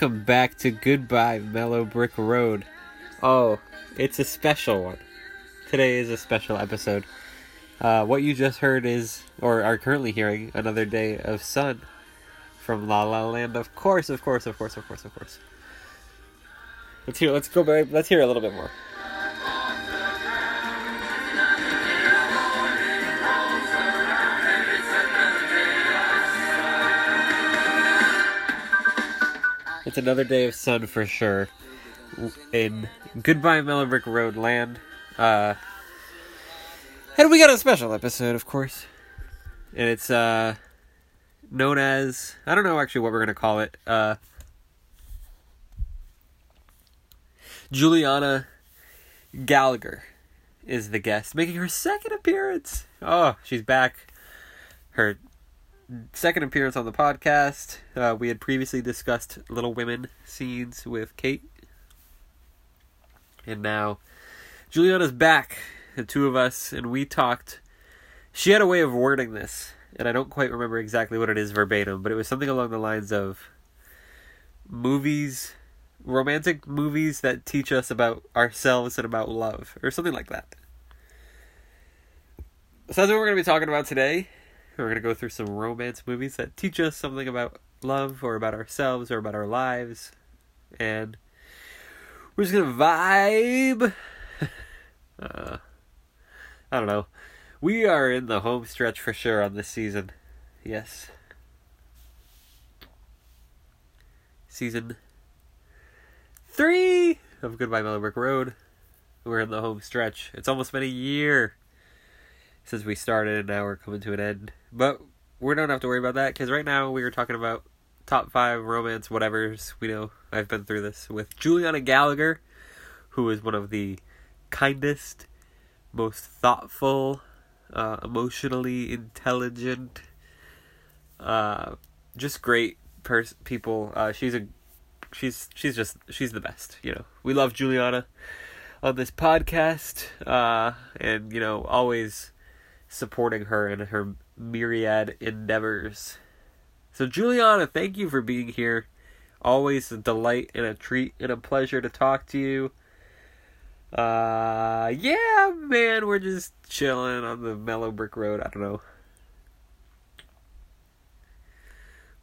Welcome back to Goodbye Mellow Brick Road. Oh, it's a special one. Today is a special episode. Uh, what you just heard is, or are currently hearing, Another Day of Sun from La La Land. Of course, of course, of course, of course, of course. Let's hear. Let's go back. Let's hear a little bit more. Another day of sun for sure. In Goodbye Mellowbrick Road land. Uh, and we got a special episode, of course. And it's uh, known as I don't know actually what we're gonna call it. Uh, Juliana Gallagher is the guest, making her second appearance. Oh, she's back. Her second appearance on the podcast. Uh, we had previously discussed Little Women scenes with Kate. And now Juliana's back, the two of us, and we talked. She had a way of wording this, and I don't quite remember exactly what it is verbatim, but it was something along the lines of movies, romantic movies that teach us about ourselves and about love, or something like that. So that's what we're going to be talking about today. We're going to go through some romance movies that teach us something about love or about ourselves or about our lives. And we're just going to vibe. uh, I don't know. We are in the home stretch for sure on this season. Yes. Season three of Goodbye Mellowbrick Road. We're in the home stretch. It's almost been a year since we started, and now we're coming to an end. But we don't have to worry about that because right now we are talking about top five romance whatevers. We know I've been through this with Juliana Gallagher, who is one of the kindest, most thoughtful, uh, emotionally intelligent, uh, just great pers- people. Uh, she's a she's she's just she's the best. You know, we love Juliana on this podcast, uh, and you know always supporting her and her myriad endeavors. So, Juliana, thank you for being here. Always a delight and a treat and a pleasure to talk to you. Uh, yeah, man, we're just chilling on the mellow brick road. I don't know.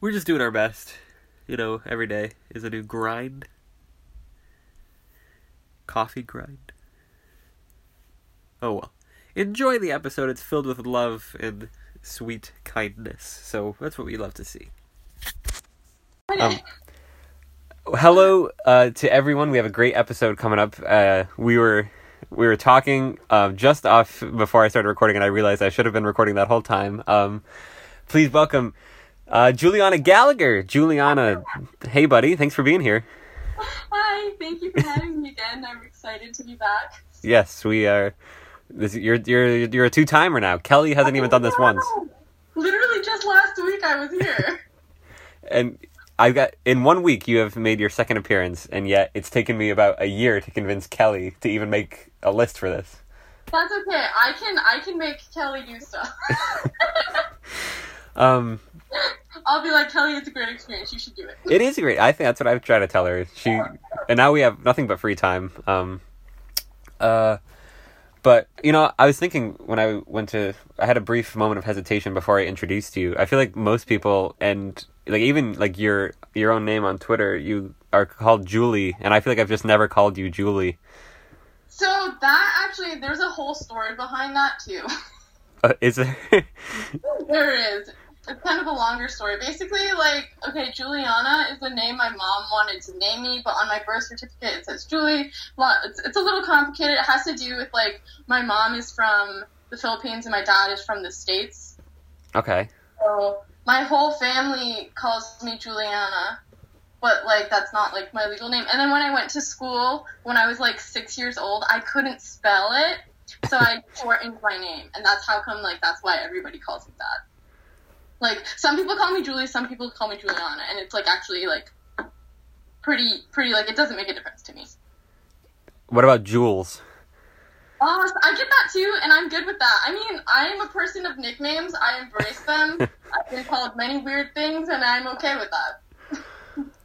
We're just doing our best. You know, every day is a new grind. Coffee grind. Oh well enjoy the episode. It's filled with love and sweet kindness. So that's what we love to see. Um, hello uh, to everyone. We have a great episode coming up. Uh, we were we were talking um, just off before I started recording, and I realized I should have been recording that whole time. Um, please welcome uh, Juliana Gallagher. Juliana, hey buddy, thanks for being here. Hi, thank you for having me again. I'm excited to be back. Yes, we are. This, you're you're you're a two timer now. Kelly hasn't even done this once. Literally just last week I was here. and I've got in one week you have made your second appearance, and yet it's taken me about a year to convince Kelly to even make a list for this. That's okay. I can I can make Kelly do stuff. um. I'll be like Kelly. It's a great experience. You should do it. It is great. I think that's what I've tried to tell her. She and now we have nothing but free time. Um. Uh. But you know, I was thinking when I went to, I had a brief moment of hesitation before I introduced you. I feel like most people, and like even like your your own name on Twitter, you are called Julie, and I feel like I've just never called you Julie. So that actually, there's a whole story behind that too. Uh, is there? there is. It's kind of a longer story. Basically, like, okay, Juliana is the name my mom wanted to name me, but on my birth certificate it says Julie. It's, it's a little complicated. It has to do with, like, my mom is from the Philippines and my dad is from the States. Okay. So my whole family calls me Juliana, but, like, that's not, like, my legal name. And then when I went to school, when I was, like, six years old, I couldn't spell it. So I shortened my name, and that's how come like that's why everybody calls me that. Like some people call me Julie, some people call me Juliana, and it's like actually like pretty pretty like it doesn't make a difference to me. What about Jules? Boss, I get that too, and I'm good with that. I mean, I am a person of nicknames. I embrace them. I've been called many weird things, and I'm okay with that.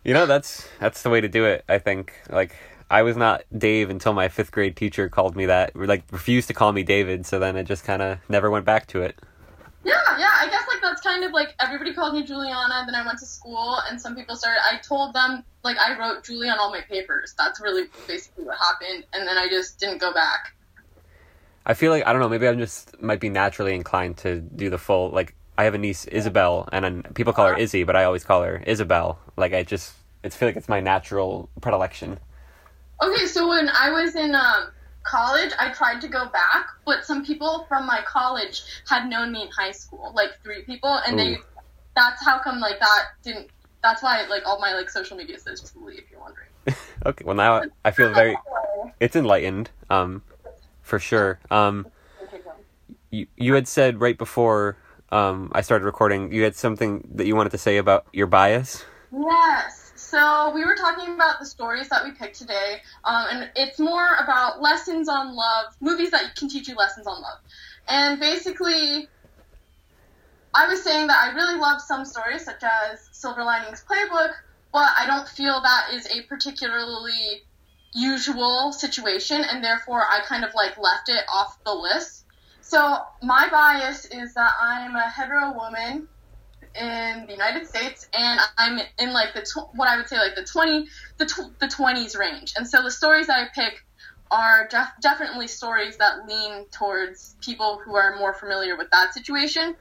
You know, that's that's the way to do it. I think. Like, I was not Dave until my fifth grade teacher called me that. Like, refused to call me David. So then it just kind of never went back to it. Yeah, yeah. I guess like that's kind of like everybody called me Juliana. Then I went to school, and some people started. I told them like I wrote Julie on all my papers. That's really basically what happened, and then I just didn't go back. I feel like I don't know. Maybe I'm just might be naturally inclined to do the full. Like, I have a niece Isabel, and then people call her Izzy, but I always call her Isabel. Like, I just it's feel like it's my natural predilection. Okay, so when I was in um, college, I tried to go back, but some people from my college had known me in high school, like three people, and they. That's how come like that didn't. That's why like all my like social media says Julie, if you're wondering. Okay, well now I feel very it's enlightened. Um, for sure. Um, you you had said right before um I started recording, you had something that you wanted to say about your bias. Yes. So we were talking about the stories that we picked today, um, and it's more about lessons on love, movies that can teach you lessons on love. And basically, I was saying that I really love some stories, such as Silver Linings Playbook, but I don't feel that is a particularly usual situation, and therefore I kind of like left it off the list. So my bias is that I'm a hetero woman in the United States, and I'm in like the tw- what I would say like the twenty the tw- the twenties range. And so the stories that I pick are def- definitely stories that lean towards people who are more familiar with that situation.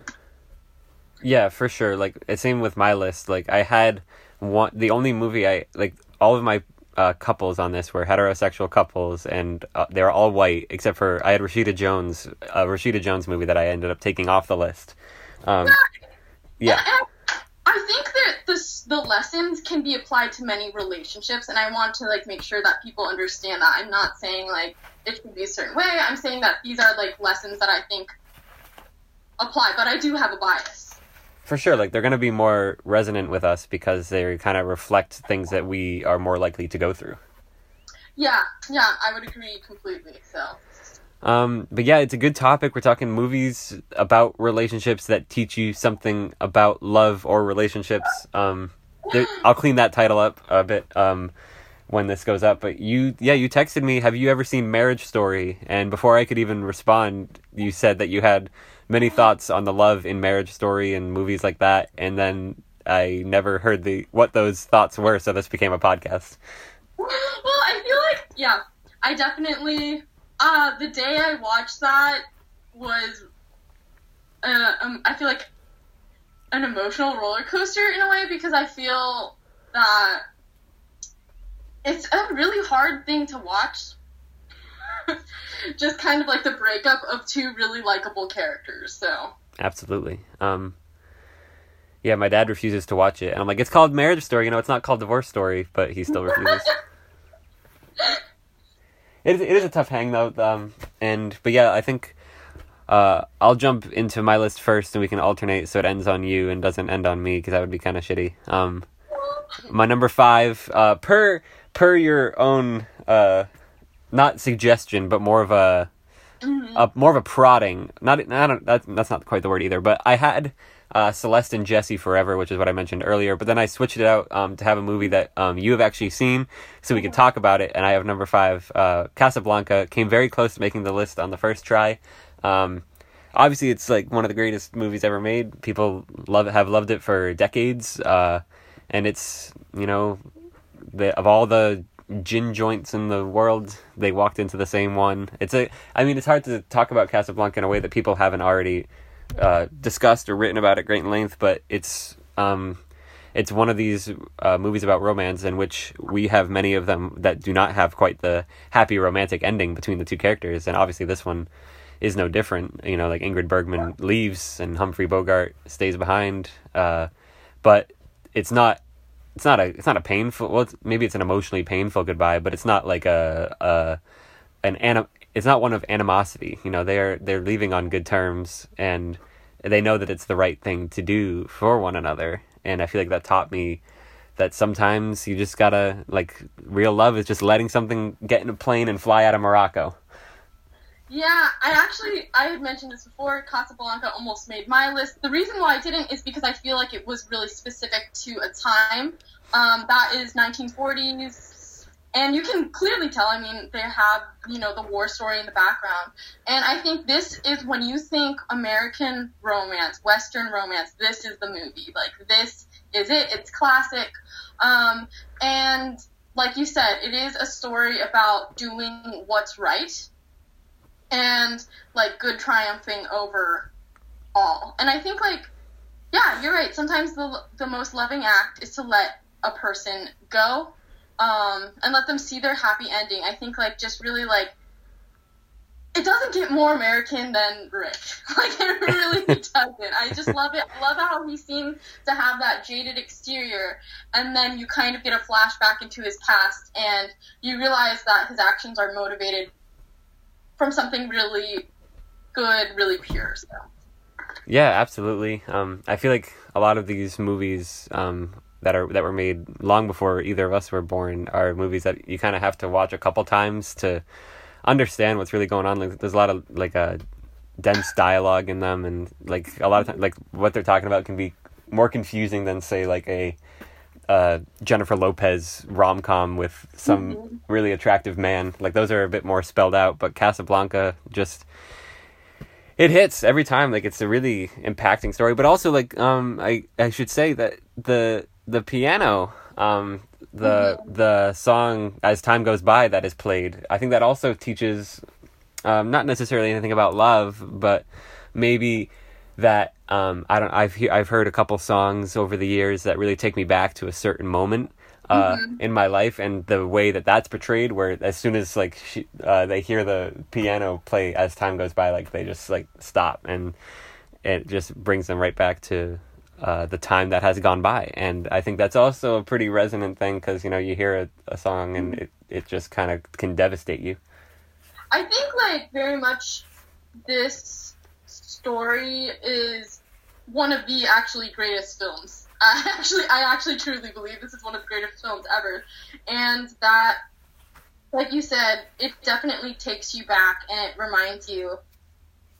Yeah, for sure. Like it's same with my list. Like I had one the only movie I like all of my uh, couples on this were heterosexual couples and uh, they were all white except for I had Rashida Jones a Rashida Jones movie that I ended up taking off the list. Um, yeah. And I think that this the lessons can be applied to many relationships, and I want to like make sure that people understand that. I'm not saying like it should be a certain way. I'm saying that these are like lessons that I think apply, but I do have a bias. For sure, like they're going to be more resonant with us because they kind of reflect things that we are more likely to go through. Yeah, yeah, I would agree completely. So Um, but yeah, it's a good topic. We're talking movies about relationships that teach you something about love or relationships. Um, I'll clean that title up a bit um, when this goes up. But you, yeah, you texted me. Have you ever seen Marriage Story? And before I could even respond, you said that you had many thoughts on the love in Marriage Story and movies like that. And then I never heard the what those thoughts were, so this became a podcast. well, I feel like yeah, I definitely uh the day I watched that was uh um, I feel like an emotional roller coaster in a way because I feel that it's a really hard thing to watch. Just kind of like the breakup of two really likable characters. So Absolutely. Um, yeah, my dad refuses to watch it, and I'm like, it's called Marriage Story. You know, it's not called Divorce Story, but he still refuses. it, is, it is a tough hang though, um, and but yeah, I think uh, I'll jump into my list first, and we can alternate so it ends on you and doesn't end on me because that would be kind of shitty. Um, my number five, uh, per per your own, uh, not suggestion, but more of a a more of a prodding. Not, I don't, that, that's not quite the word either. But I had uh, Celeste and Jesse Forever, which is what I mentioned earlier. But then I switched it out um, to have a movie that um, you have actually seen, so we can talk about it. And I have number five, uh, Casablanca. Came very close to making the list on the first try. Um, obviously, it's like one of the greatest movies ever made. People love it, have loved it for decades, uh, and it's you know the of all the gin joints in the world, they walked into the same one. It's a, I mean, it's hard to talk about Casablanca in a way that people haven't already uh, discussed or written about at great length, but it's um, it's one of these uh, movies about romance in which we have many of them that do not have quite the happy romantic ending between the two characters, and obviously this one is no different. You know, like Ingrid Bergman leaves and Humphrey Bogart stays behind, uh, but it's not it's not a it's not a painful well it's, maybe it's an emotionally painful goodbye but it's not like a, a an anim, it's not one of animosity you know they're they're leaving on good terms and they know that it's the right thing to do for one another and i feel like that taught me that sometimes you just gotta like real love is just letting something get in a plane and fly out of morocco Yeah, I actually I had mentioned this before. Casablanca almost made my list. The reason why I didn't is because I feel like it was really specific to a time. Um, that is 1940s, and you can clearly tell. I mean, they have you know the war story in the background, and I think this is when you think American romance, Western romance. This is the movie. Like this is it. It's classic, um, and like you said, it is a story about doing what's right and like good triumphing over all. And I think like yeah, you're right. Sometimes the the most loving act is to let a person go um, and let them see their happy ending. I think like just really like it doesn't get more American than Rick. Like it really doesn't. I just love it. I love how he seems to have that jaded exterior, and then you kind of get a flashback into his past, and you realize that his actions are motivated from something really good, really pure. So. Yeah, absolutely. Um, I feel like a lot of these movies um, that are that were made long before either of us were born are movies that you kind of have to watch a couple times to understand what's really going on. Like, there's a lot of like a uh, dense dialogue in them, and like a lot of times, like what they're talking about can be more confusing than say like a uh, Jennifer Lopez rom com with some mm-hmm. really attractive man. Like those are a bit more spelled out, but Casablanca just it hits every time. Like it's a really impacting story, but also like um I I should say that the the piano um the mm-hmm. the song as time goes by that is played. I think that also teaches um not necessarily anything about love, but maybe that um, I don't. I've he- I've heard a couple songs over the years that really take me back to a certain moment uh, mm-hmm. in my life, and the way that that's portrayed, where as soon as like she, uh, they hear the piano play as time goes by, like they just like stop, and it just brings them right back to uh, the time that has gone by. And I think that's also a pretty resonant thing because you know you hear a, a song and it it just kind of can devastate you. I think like very much this story is one of the actually greatest films. I actually, I actually truly believe this is one of the greatest films ever, and that, like you said, it definitely takes you back and it reminds you.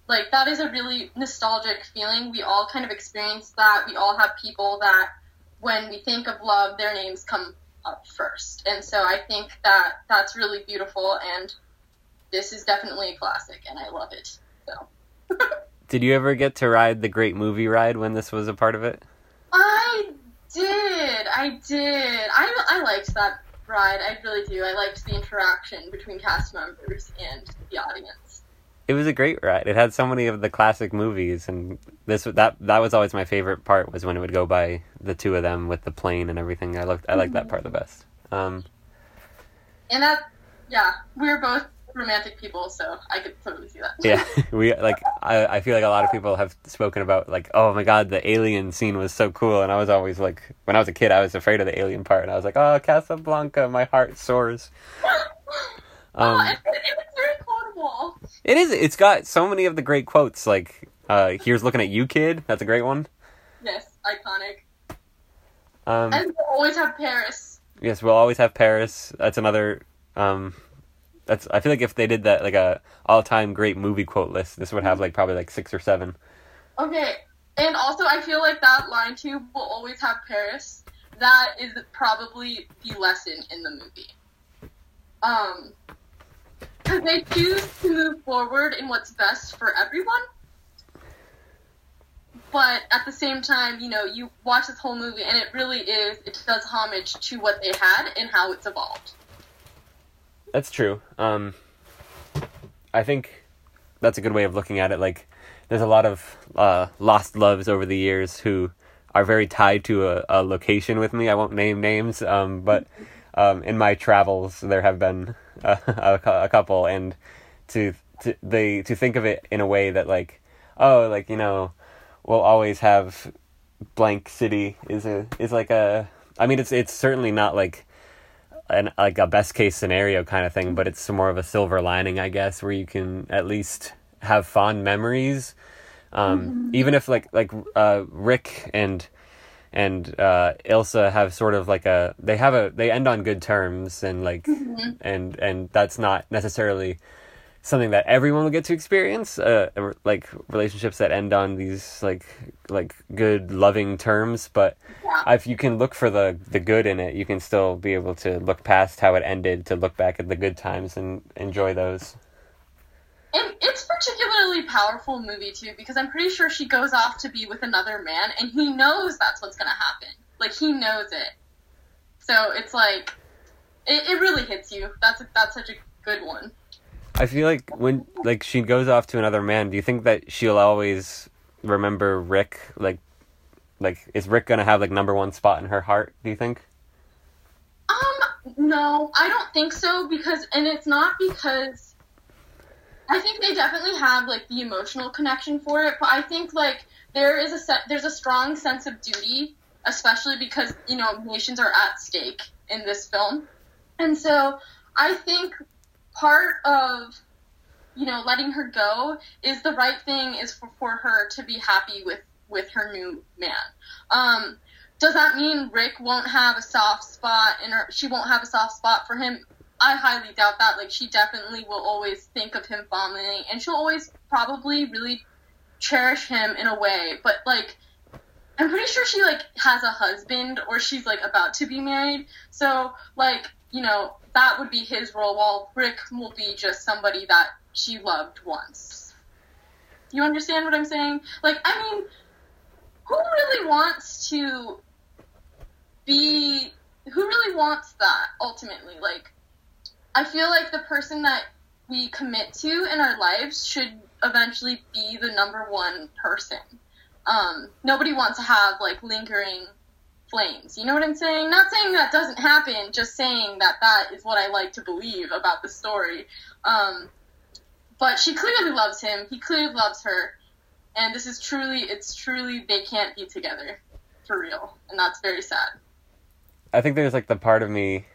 Like that is a really nostalgic feeling. We all kind of experience that. We all have people that, when we think of love, their names come up first, and so I think that that's really beautiful. And this is definitely a classic, and I love it. So. Did you ever get to ride the Great Movie Ride when this was a part of it? I did. I did. I, I liked that ride. I really do. I liked the interaction between cast members and the audience. It was a great ride. It had so many of the classic movies, and this that that was always my favorite part was when it would go by the two of them with the plane and everything. I looked I liked that part the best. Um, and that yeah, we are both romantic people, so I could totally see that. yeah, we like. I I feel like a lot of people have spoken about like, oh my god, the alien scene was so cool, and I was always like, when I was a kid, I was afraid of the alien part, and I was like, oh, Casablanca, my heart soars. Um, oh, it, it very quotable. It is. It's got so many of the great quotes. Like, uh, "Here's looking at you, kid." That's a great one. Yes, iconic. Um, and we'll always have Paris. Yes, we'll always have Paris. That's another um, that's I feel like if they did that like a all time great movie quote list, this would have like probably like six or seven. Okay, and also I feel like that line too We'll always have Paris. That is probably the lesson in the movie. Um, because they choose to move forward in what's best for everyone. But at the same time, you know, you watch this whole movie and it really is, it does homage to what they had and how it's evolved. That's true. Um, I think that's a good way of looking at it. Like, there's a lot of uh, lost loves over the years who are very tied to a, a location with me. I won't name names, um, but um, in my travels, there have been a, a, a couple, and to to they to think of it in a way that like, oh, like you know, we'll always have blank city is a is like a. I mean, it's it's certainly not like an like a best case scenario kind of thing, but it's more of a silver lining, I guess, where you can at least have fond memories. Um, mm-hmm. Even if like like uh, Rick and and uh, Ilsa have sort of like a they have a they end on good terms and like mm-hmm. and and that's not necessarily something that everyone will get to experience uh like relationships that end on these like like good loving terms but Yeah. if you can look for the the good in it you can still be able to look past how it ended to look back at the good times and enjoy those And it's particularly powerful movie too because I'm pretty sure she goes off to be with another man and he knows that's what's gonna happen. Like he knows it. So it's like it, it really hits you. That's that's such a good one. I feel like when like she goes off to another man, do you think that she'll always remember Rick? Like, like is Rick gonna have like number one spot in her heart? Do you think? Um, no, I don't think so because, and it's not because I think they definitely have like the emotional connection for it, but I think like there is a set, there's a strong sense of duty, especially because you know nations are at stake in this film, and so I think part of you know letting her go is the right thing is for, for her to be happy with with her new man. Um, does that mean Rick won't have a soft spot and? She won't have a soft spot for him. I highly doubt that. Like she definitely will always think of him fondly, and she'll always probably really cherish him in a way. But like, I'm pretty sure she like has a husband or she's like about to be married. So like, you know, that would be his role. While Rick will be just somebody that she loved once. You understand what I'm saying? Like, I mean, who really wants to be who really wants that ultimately like i feel like the person that we commit to in our lives should eventually be the number one person. Um nobody wants to have like lingering flames. You know what i'm saying? Not saying that doesn't happen just saying that that is what i like to believe about the story. Um but she clearly loves him. He clearly loves her. And this is truly it's truly they can't be together for real. And that's very sad. I think there's like the part of me,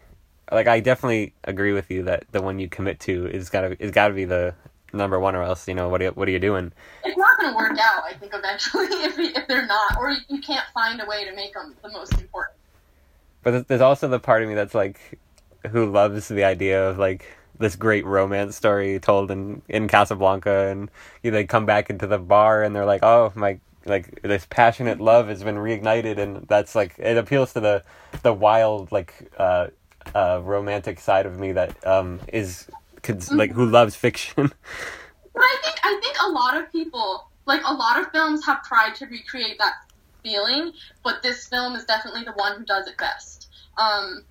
like I definitely agree with you that the one you commit to is gotta is gotta be the number one, or else you know what are you, what are you doing? it's not going to work out i think eventually if, if they're not or you can't find a way to make them the most important But there's- there's also the part of me that's like, who loves the idea of like this great romance story told in in Casablanca, and you know, they come back into the bar and they're like, oh my, like this passionate love has been reignited, and that's like it appeals to the the wild like uh uh romantic side of me that um is cons- like who loves fiction. but i think i think a lot of people like a lot of films have tried to recreate that feeling but this film is definitely the one who does it best. Um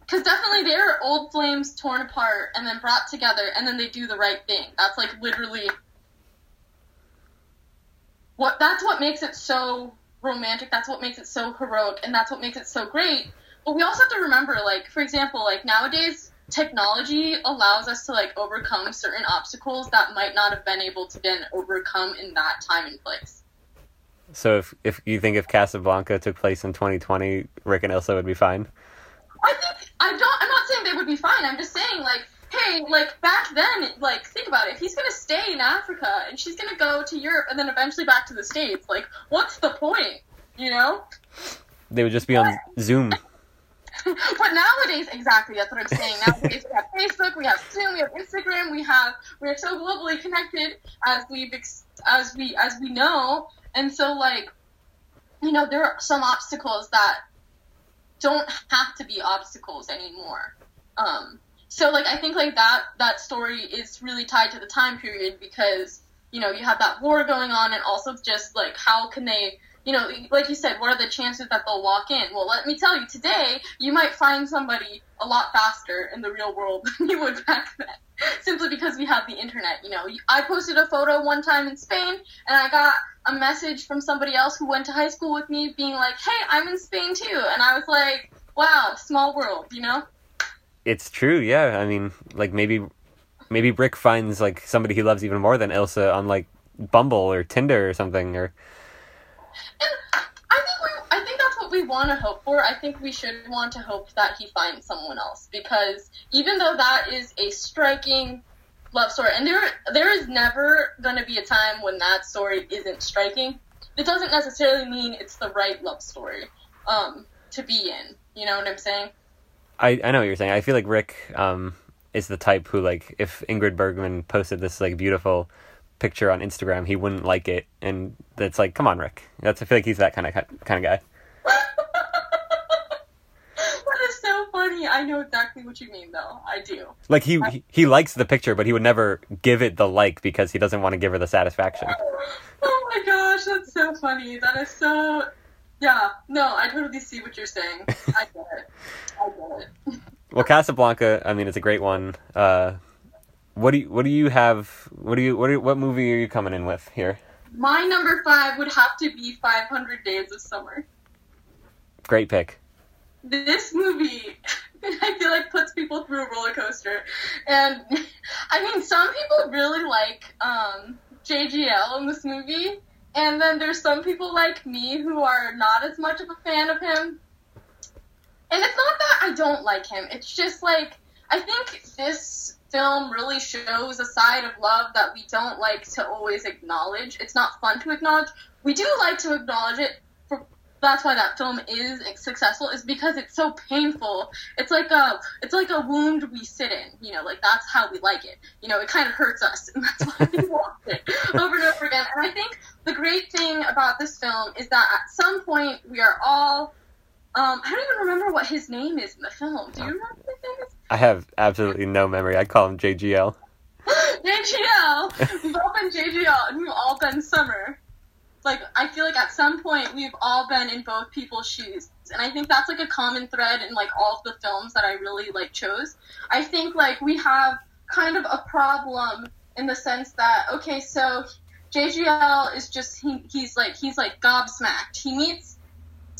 because definitely there are old flames torn apart and then brought together and then they do the right thing. That's like literally what that's what makes it so romantic that's what makes it so heroic and that's what makes it so great but we also have to remember like for example like nowadays technology allows us to like overcome certain obstacles that might not have been able to been overcome in that time and place. So if if you think if Casablanca took place in 2020, Rick and Ilsa would be fine. i think i don't i'm not saying they would be fine. I'm just saying like hey like back then like think about it. If he's gonna stay in africa and she's gonna go to europe and then eventually back to the states like what's the point you know? They would just be on Zoom. but nowadays, exactly, that's what I'm saying. Nowadays, we have Facebook, we have Zoom, we have Instagram, we have we are so globally connected as we've as we as we know, and so like, you know, there are some obstacles that don't have to be obstacles anymore. Um, so like, I think like that that story is really tied to the time period because you know you have that war going on, and also just like how can they you know, like you said, what are the chances that they'll walk in? Well, let me tell you, today you might find somebody a lot faster in the real world than you would back then, simply because we have the internet. You know, I posted a photo one time in Spain, and I got a message from somebody else who went to high school with me, being like, "Hey, I'm in Spain too," and I was like, "Wow, small world," you know? It's true, yeah. I mean, like maybe maybe Rick finds like somebody he loves even more than Ilsa on like Bumble or Tinder or something or And I think we, I think that's what we want to hope for. I think we should want to hope that he finds someone else because even though that is a striking love story, and there there is never going to be a time when that story isn't striking. It doesn't necessarily mean it's the right love story um, to be in. You know what I'm saying? I, I know what you're saying. I feel like Rick um is the type who like if Ingrid Bergman posted this like beautiful picture on Instagram, he wouldn't like it, and that's like, come on, Rick. That's I feel like he's that kind of kind of guy. that is so funny. I know exactly what you mean, though. I do. Like he he, he likes the picture, but he would never give it the like because he doesn't want to give her the satisfaction. Oh my gosh, that's so funny. That is so. Yeah, no, I totally see what you're saying. I get it. I get it. Well, Casablanca, I mean, it's a great one. Uh, what do you what do you have? What do you what do, what movie are you coming in with here? My number five would have to be 500 Days of Summer. Great pick. This movie, I feel like puts people through a roller coaster, and I mean, some people really like um, JGL in this movie, and then there's some people like me who are not as much of a fan of him. And it's not that I don't like him. It's just like I think this film really shows a side of love that we don't like to always acknowledge. It's not fun to acknowledge. We do like to acknowledge it. For, that's why that film is successful. Is because it's so painful. It's like a it's like a wound we sit in. You know, like that's how we like it. You know, it kind of hurts us, and that's why we watch it over and over again. And I think the great thing about this film is that at some point we are all um, I don't even remember what his name is in the film. Do you remember what his name is? I have absolutely no memory. I call him JGL. JGL. We've all been JGL, and we've all been Summer. Like I feel like at some point we've all been in both people's shoes, and I think that's like a common thread in like all of the films that I really like chose. I think like we have kind of a problem in the sense that okay, so JGL is just he, he's like he's like gobsmacked. He meets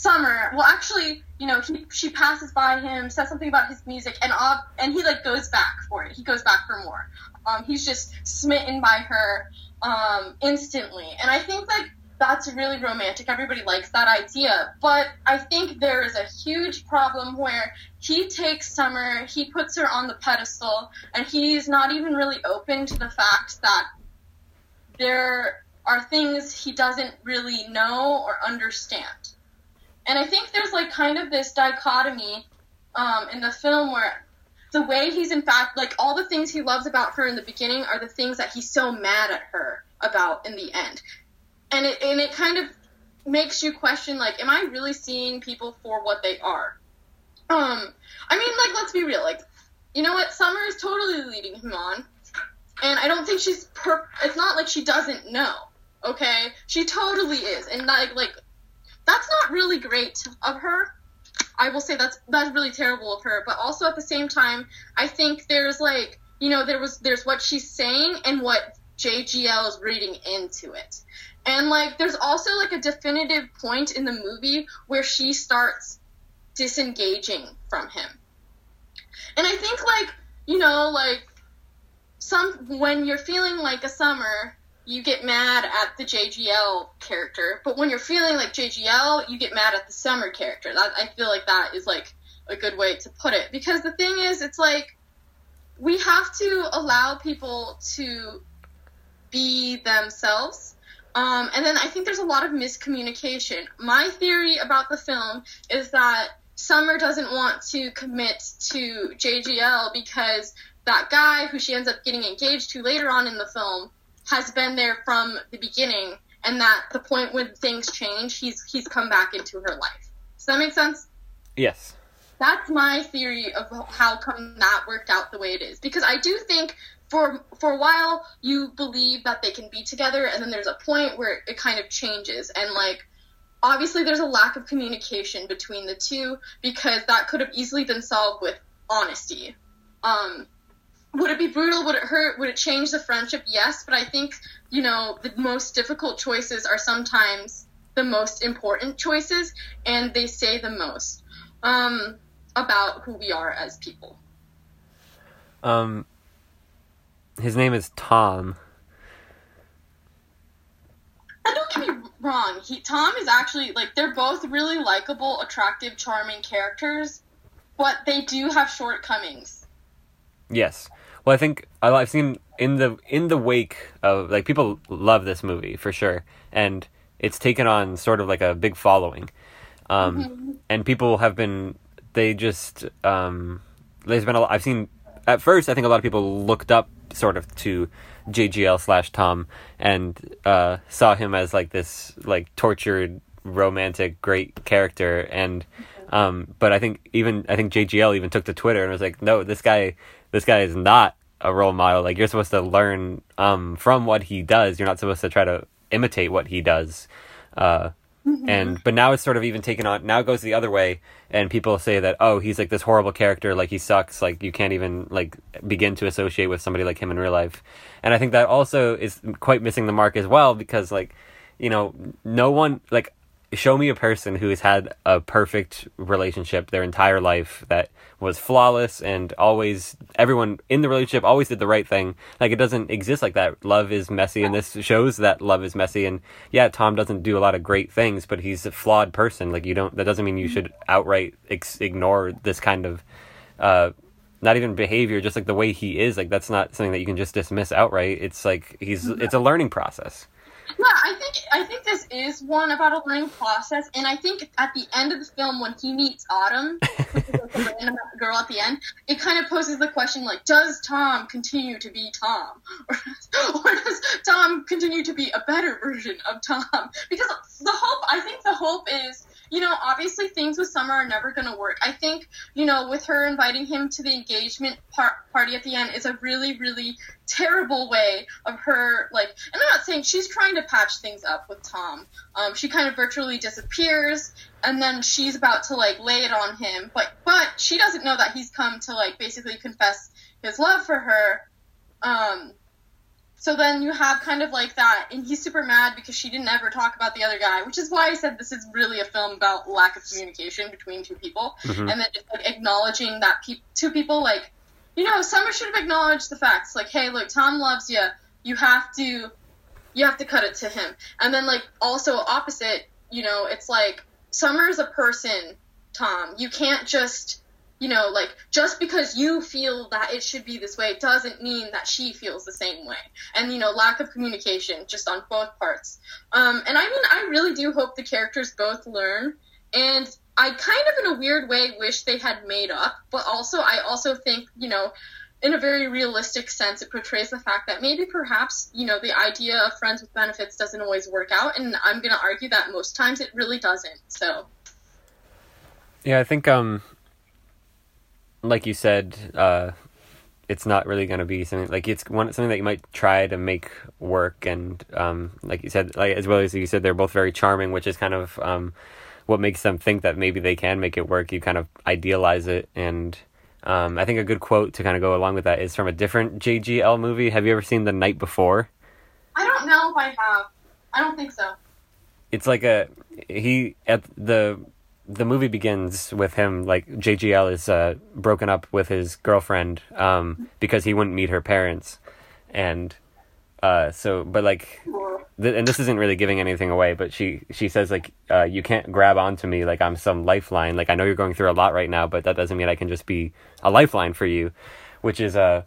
Summer. Well, actually, you know, he, she passes by him, says something about his music, and ob- and he like goes back for it. He goes back for more. Um, he's just smitten by her um, instantly, and I think like that's really romantic. Everybody likes that idea, but I think there is a huge problem where he takes Summer, he puts her on the pedestal, and he's not even really open to the fact that there are things he doesn't really know or understand. And I think there's like kind of this dichotomy um, in the film where the way he's in fact like all the things he loves about her in the beginning are the things that he's so mad at her about in the end. And it and it kind of makes you question like, am I really seeing people for what they are? Um, I mean, like let's be real, like you know what, Summer is totally leading him on, and I don't think she's per. It's not like she doesn't know. Okay, she totally is, and like like that's not really great of her. I will say that's that's really terrible of her. But also at the same time, I think there's like you know there was there's what she's saying and what JGL is reading into it, and like there's also like a definitive point in the movie where she starts disengaging from him, and I think like you know like some when you're feeling like a summer you get mad at the JGL character, but when you're feeling like JGL, you get mad at the Summer character. That I feel like that is like a good way to put it because the thing is, it's like we have to allow people to be themselves. Um, and then I think there's a lot of miscommunication. My theory about the film is that Summer doesn't want to commit to JGL because that guy who she ends up getting engaged to later on in the film has been there from the beginning, and that the point when things change, he's he's come back into her life. Does that make sense? Yes. That's my theory of how come that worked out the way it is. Because I do think for for a while you believe that they can be together, and then there's a point where it kind of changes, and like obviously there's a lack of communication between the two because that could have easily been solved with honesty. Um, would it be brutal? Would it hurt? Would it change the friendship? Yes, but I think, you know, the most difficult choices are sometimes the most important choices, and they say the most um, about who we are as people. Um, his name is Tom. And don't get me wrong, he, Tom is actually, like, they're both really likable, attractive, charming characters, but they do have shortcomings. Yes. Well, I think I- I've seen in the in the wake of like people love this movie for sure, and it's taken on sort of like a big following, um, and people have been they just um, there's been a lot, I've seen at first I think a lot of people looked up sort of to JGL slash Tom and uh, saw him as like this like tortured romantic great character. And um, but I think even I think JGL even took to Twitter and was like no this guy this guy is not a role model. Like you're supposed to learn um, from what he does. You're not supposed to try to imitate what he does. Uh, and but now it's sort of even taken on now it goes the other way and people say that oh he's like this horrible character like he sucks like you can't even like begin to associate with somebody like him in real life. And i think that also is quite missing the mark as well because like you know no one like show me a person who has had a perfect relationship their entire life that was flawless and always everyone in the relationship always did the right thing. Like it doesn't exist like that. Love is messy and this shows that love is messy and yeah tom doesn't do a lot of great things but he's a flawed person. Like you don't that doesn't mean you should outright ex- ignore this kind of uh not even behavior just like the way he is. Like that's not something that you can just dismiss outright. It's like he's it's a learning process Yeah, I think I think this is one about a learning process, and I think at the end of the film, when he meets Autumn, the random girl at the end, it kind of poses the question like, does Tom continue to be Tom, or, or does Tom continue to be a better version of Tom? Because the hope, I think, the hope is. You know, obviously things with Summer are never going to work. I think, you know, with her inviting him to the engagement par- party at the end is a really, really terrible way of her like and i'm not saying she's trying to patch things up with tom um, she kind of virtually disappears and then she's about to like lay it on him but but she doesn't know that he's come to like basically confess his love for her um so then you have kind of like that and he's super mad because she didn't ever talk about the other guy which is why i said this is really a film about lack of communication between two people Mhm. and then just like acknowledging that pe- two people like you know, Summer should have acknowledged the facts. Like, hey, look, Tom loves you. You have to, you have to cut it to him. And then, like, also opposite, you know, it's like Summer is a person, Tom. You can't just, you know, like just because you feel that it should be this way doesn't mean that she feels the same way. And you know, lack of communication just on both parts. Um, and I mean, I really do hope the characters both learn. And I kind of, in a weird way, wish they had made up. But also, I also think, you know, in a very realistic sense, it portrays the fact that maybe perhaps, you know, the idea of friends with benefits doesn't always work out. And I'm going to argue that most times it really doesn't. So, Yeah, I think um like you said, uh it's not really going to be something like it's one something that you might try to make work and um like you said like as well as you said they're both very charming, which is kind of um what makes them think that maybe they can make it work. You kind of idealize it and um I think a good quote to kind of go along with that is from a different JGL movie. Have you ever seen The Night Before? I don't know if I have. I don't think so. it's like a he at the the movie begins with him like JGL is uh, broken up with his girlfriend um, because he wouldn't meet her parents, and uh, so but like th- and this isn't really giving anything away, but she she says like uh, you can't grab onto me like I'm some lifeline. Like I know you're going through a lot right now, but that doesn't mean I can just be a lifeline for you, which is uh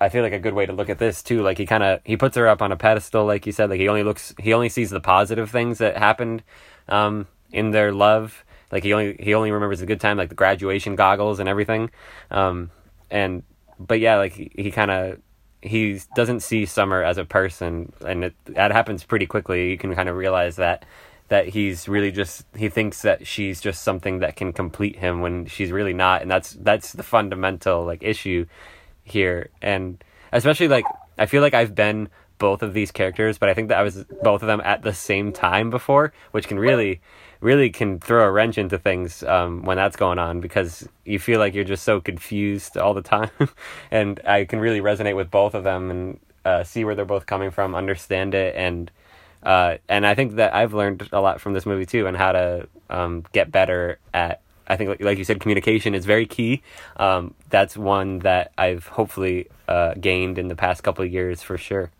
I feel like a good way to look at this too. Like he kind of he puts her up on a pedestal, like you said. Like he only looks he only sees the positive things that happened um, in their love. Like he only he only remembers the good time, like the graduation goggles and everything. Um, and but yeah, like he, he kind of he doesn't see Summer as a person, and it, that happens pretty quickly. You can kind of realize that that he's really just he thinks that she's just something that can complete him when she's really not, and that's that's the fundamental like issue here, and especially like I feel like I've been both of these characters, but I think that I was both of them at the same time before, which can really, really can throw a wrench into things um, when that's going on because you feel like you're just so confused all the time, and I can really resonate with both of them and uh, see where they're both coming from, understand it, and uh, and I think that I've learned a lot from this movie too, and how to um, get better at. I think, like, you said, communication is very key. Um, that's one that I've hopefully uh, gained in the past couple of years for sure.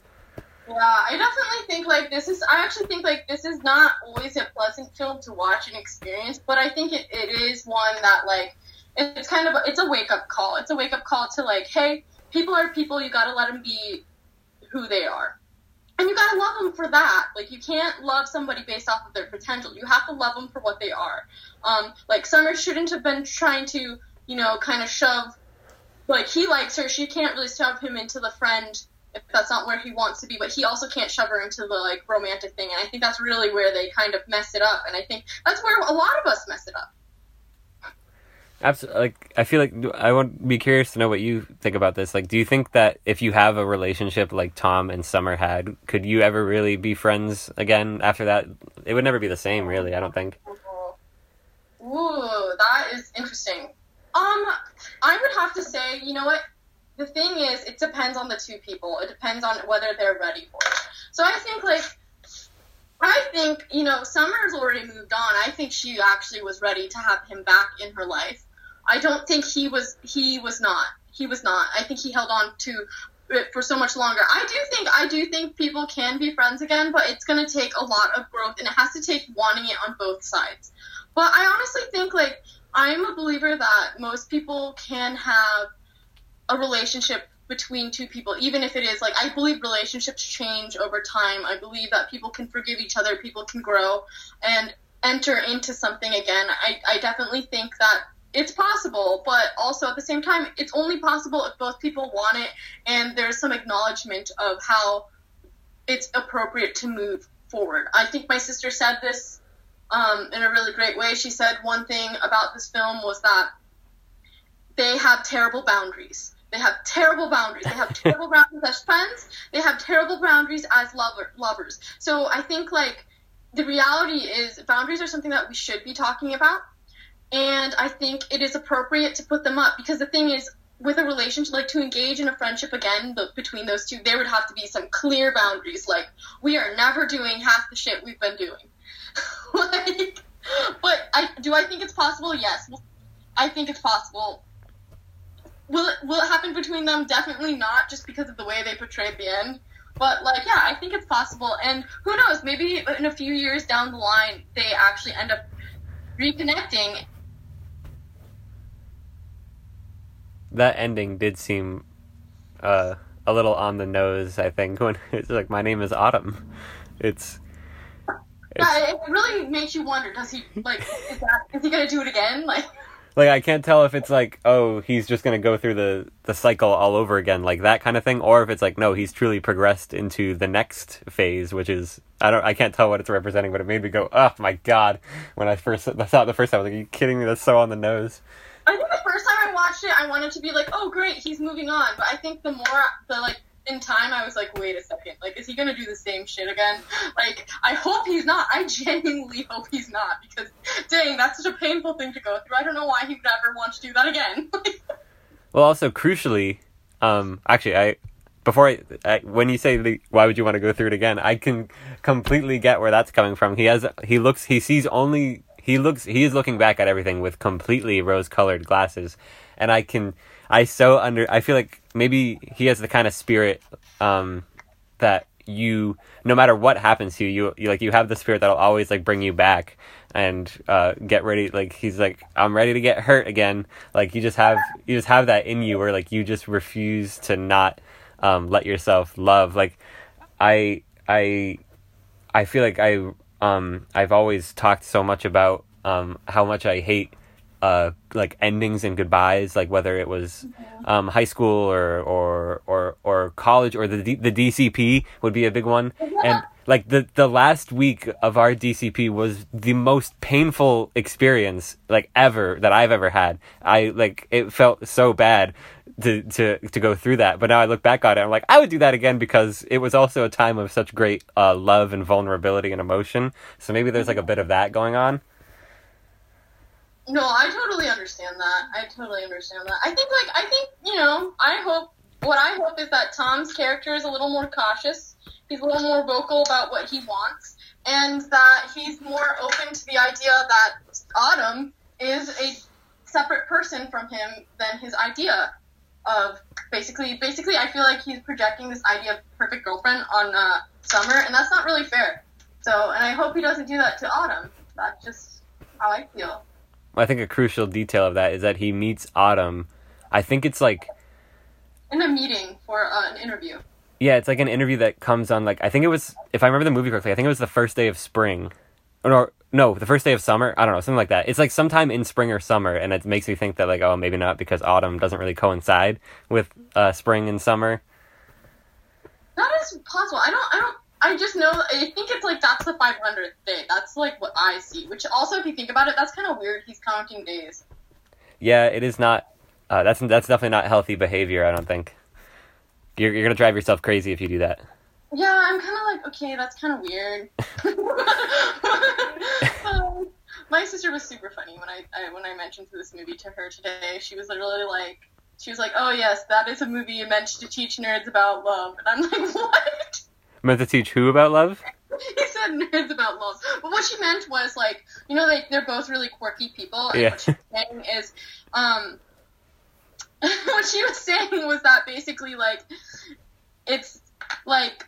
Yeah, I definitely think like this is. I actually think like this is not always a pleasant film to watch and experience, but I think it, it is one that like it's kind of it's a wake up call. It's a wake up call to like, hey, people are people. You gotta let them be who they are, and you gotta love them for that. Like you can't love somebody based off of their potential. You have to love them for what they are. Um, like Summer shouldn't have been trying to you know kind of shove like he likes her. She can't really shove him into the friend if that's not where he wants to be. But he also can't shove her into the like romantic thing. And I think that's really where they kind of mess it up. And I think that's where a lot of us mess it up. Absolutely. Like, I feel like I would be curious to know what you think about this. Like, do you think that if you have a relationship like Tom and Summer had, could you ever really be friends again after that? It would never be the same, really. I don't think. Ooh, that is interesting. Um, I would have to say, you know what? The thing is, it depends on the two people. It depends on whether they're ready for it. So I think, like, I think, you know, Summer's already moved on. I think she actually was ready to have him back in her life. I don't think he was, he was not. He was not. I think he held on to it for so much longer. I do think, I do think people can be friends again, but it's going to take a lot of growth and it has to take wanting it on both sides. But I honestly think, like, I'm a believer that most people can have a relationship between two people, even if it is like I believe relationships change over time. I believe that people can forgive each other, people can grow and enter into something again. I, I definitely think that it's possible, but also at the same time, it's only possible if both people want it and there's some acknowledgement of how it's appropriate to move forward. I think my sister said this um, in a really great way. She said one thing about this film was that they have terrible boundaries. They have terrible boundaries. They have terrible boundaries as friends. They have terrible boundaries as lover, lovers. So I think like the reality is boundaries are something that we should be talking about, and I think it is appropriate to put them up because the thing is with a relationship, like to engage in a friendship again the, between those two, there would have to be some clear boundaries. Like we are never doing half the shit we've been doing. like, but I do I think it's possible? Yes, I think it's possible. Will it will it happen between them? Definitely not, just because of the way they portrayed the end. But like, yeah, I think it's possible. And who knows? Maybe in a few years down the line, they actually end up reconnecting. That ending did seem uh, a little on the nose. I think when it's like, "My name is Autumn." It's Yeah, it really makes you wonder. Does he like? Is that is he gonna do it again? Like, like I can't tell if it's like, oh, he's just gonna go through the the cycle all over again, like that kind of thing, or if it's like, no, he's truly progressed into the next phase, which is I don't, I can't tell what it's representing, but it made me go, oh my god, when I first I saw it the first time, I was like, are you kidding me? That's so on the nose. I think the first time I watched it, I wanted to be like, oh great, he's moving on. But I think the more the like in time, I was like, wait a second, like, is he gonna do the same shit again? Like, I hope he's not. I genuinely hope he's not because, dang, that's such a painful thing to go through. I don't know why he would ever want to do that again. Well, also crucially, um, actually, I before I, I when you say the, why would you want to go through it again, I can completely get where that's coming from. He has he looks he sees only he looks he is looking back at everything with completely rose colored glasses, and I can I so under I feel like maybe he has the kind of spirit um, that you no matter what happens to you, you like you have the spirit that'll always like bring you back and uh, get ready. Like he's like I'm ready to get hurt again. Like you just have you just have that in you where like you just refuse to not um, let yourself love. Like I I I feel like I um I've always talked so much about um how much I hate uh like endings and goodbyes like whether it was um high school or or or or college or the D- the DCP would be a big one. And like the the last week of our DCP was the most painful experience like ever that I've ever had. I like it felt so bad to to to go through that. But now I look back on it I'm like I would do that again because it was also a time of such great uh love and vulnerability and emotion. So maybe there's like a bit of that going on No, I totally understand that. I totally understand that. I think, like, I think, you know, I hope, what I hope is that Tom's character is a little more cautious. He's a little more vocal about what he wants, and that he's more open to the idea that Autumn is a separate person from him than his idea of basically, basically, I feel like he's projecting this idea of perfect girlfriend on uh, Summer, and that's not really fair. So, and I hope he doesn't do that to Autumn. That's just how I feel. I think a crucial detail of that is that he meets Autumn. I think it's like in a meeting for uh, an interview. yeah, it's like an interview that comes on like I think it was if I remember the movie correctly, I think it was the first day of spring. Or no, no, the first day of summer. I don't know, something like that. It's like sometime in spring or summer, and it makes me think that like, oh, maybe not because autumn doesn't really coincide with uh, spring and summer. That is possible. I don't. I don't. I just know. I think it's like that's the 500th day. That's like what I see. Which also, if you think about it, that's kind of weird. He's counting days. Yeah, it is not. Uh, that's that's definitely not healthy behavior. I don't think. You're you're gonna drive yourself crazy if you do that. Yeah, I'm kind of like, okay, that's kind of weird. um, my sister was super funny when I, I when I mentioned this movie to her today. She was literally like, she was like, "Oh yes, that is a movie meant to teach nerds about love," and I'm like, "What?" Meant to teach who about love? he said nerds about love, but what she meant was like, you know, like they're both really quirky people, and Yeah. what she was saying is, um, what she was saying was that basically like, it's like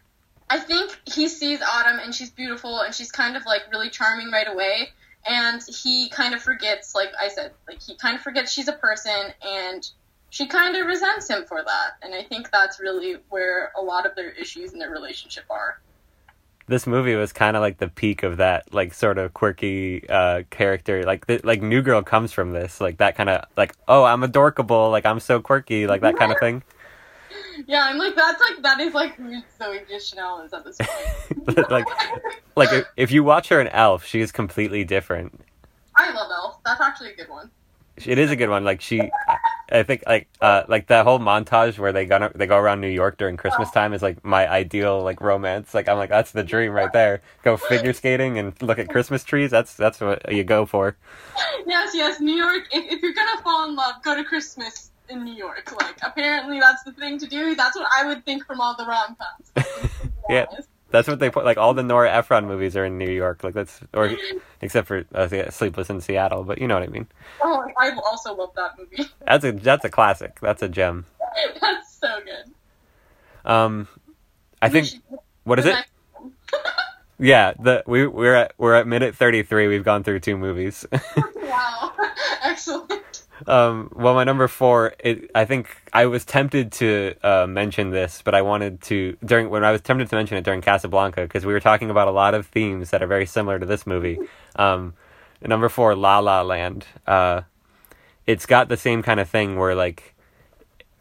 I think he sees Autumn and she's beautiful and she's kind of like really charming right away. And he kind of forgets, like I said, like he kind of forgets she's a person and she kind of resents him for that. And I think that's really where a lot of their issues in their relationship are. This movie was kind of like the peak of that, like sort of quirky uh, character. Like the, like New Girl comes from this, like that kind of like oh I'm adorkable, like I'm so quirky, like that kind of thing. Yeah, I'm like, that's like, that is like who Zooey Deschanel is at this point. like like if, if you watch her in Elf, she is completely different. I love Elf. That's actually a good one. It is a good one. Like she, I think like uh like that whole montage where they go they go around New York during Christmas time is like my ideal like romance. Like I'm like that's the dream right there. Go figure skating and look at Christmas trees. That's that's what you go for. Yes, yes, New York. If, if you're gonna fall in love, go to Christmas in New York. Like, apparently that's the thing to do. That's what I would think from all the rom coms. Yeah. That's what they put. Like all the Nora Ephron movies are in New York. Like that's or except for uh, Sleepless in Seattle. But you know what I mean. Oh, I also love that movie. That's a that's a classic. That's a gem. that's so good. Um, I think what is it? Yeah, the we we're at we're at minute thirty three. We've gone through two movies. wow, excellent. um, well, my number four. It, I think I was tempted to uh, mention this, but I wanted to during when I was tempted to mention it during Casablanca because we were talking about a lot of themes that are very similar to this movie. Um, number four, La La Land. Uh, it's got the same kind of thing where like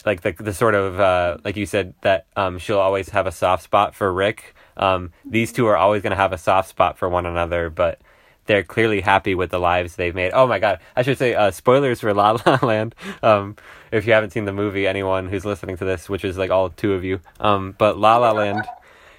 like the the sort of uh, like you said that um, she'll always have a soft spot for Rick. Um, these two are always going to have a soft spot for one another, but they're clearly happy with the lives they've made. Oh my god! I should say uh, spoilers for La La Land. Um, if you haven't seen the movie, anyone who's listening to this, which is like all two of you, um, but La La Land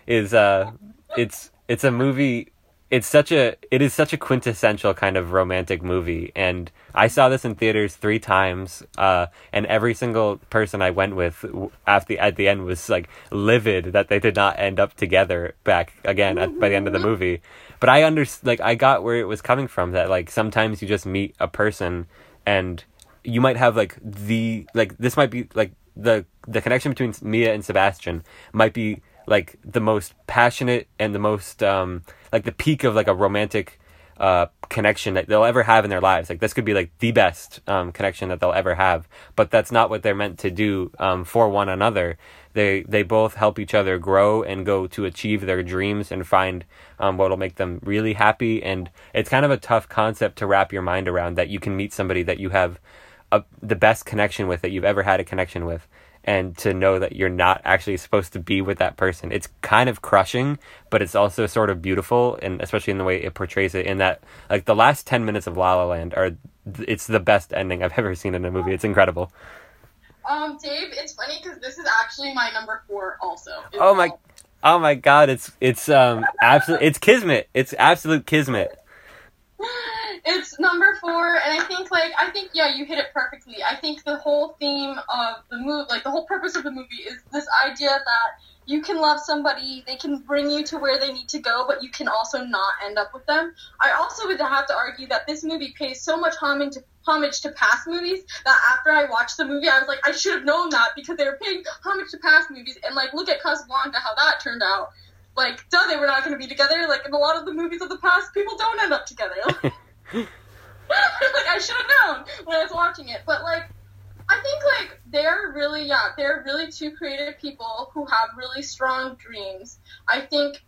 is uh, it's it's a movie. It's such a it is such a quintessential kind of romantic movie, and I saw this in theaters three times, uh, and every single person I went with w- after at the end was like livid that they did not end up together back again at, by the end of the movie. But I under like I got where it was coming from that like sometimes you just meet a person and you might have like the like this might be like the the connection between Mia and Sebastian might be like the most passionate and the most um like the peak of like a romantic uh connection that they'll ever have in their lives. Like this could be like the best um connection that they'll ever have. But that's not what they're meant to do um for one another. They they both help each other grow and go to achieve their dreams and find um what'll make them really happy. And it's kind of a tough concept to wrap your mind around that you can meet somebody that you have a, the best connection with that you've ever had a connection with and to know that you're not actually supposed to be with that person. It's kind of crushing but it's also sort of beautiful and especially in the way it portrays it in that like the last 10 minutes of la la land are it's the best ending i've ever seen in a movie. It's incredible. Um, Dave, it's funny because this is actually my number four also. oh my oh my god it's it's um absolute it's kismet. It's absolute kismet it's number four, and I think like I think yeah, you hit it perfectly. I think the whole theme of the movie, like the whole purpose of the movie, is this idea that you can love somebody, they can bring you to where they need to go, but you can also not end up with them. I also would have to argue that this movie pays so much homage to homage to past movies that after I watched the movie, I was like, I should have known that because they were paying homage to past movies, and like look at Casablanca, how that turned out. Like, duh, they were not going to be together. Like in a lot of the movies of the past, people don't end up together. like I should have known when I was watching it. But like I think like they're really yeah, they're really two creative people who have really strong dreams. I think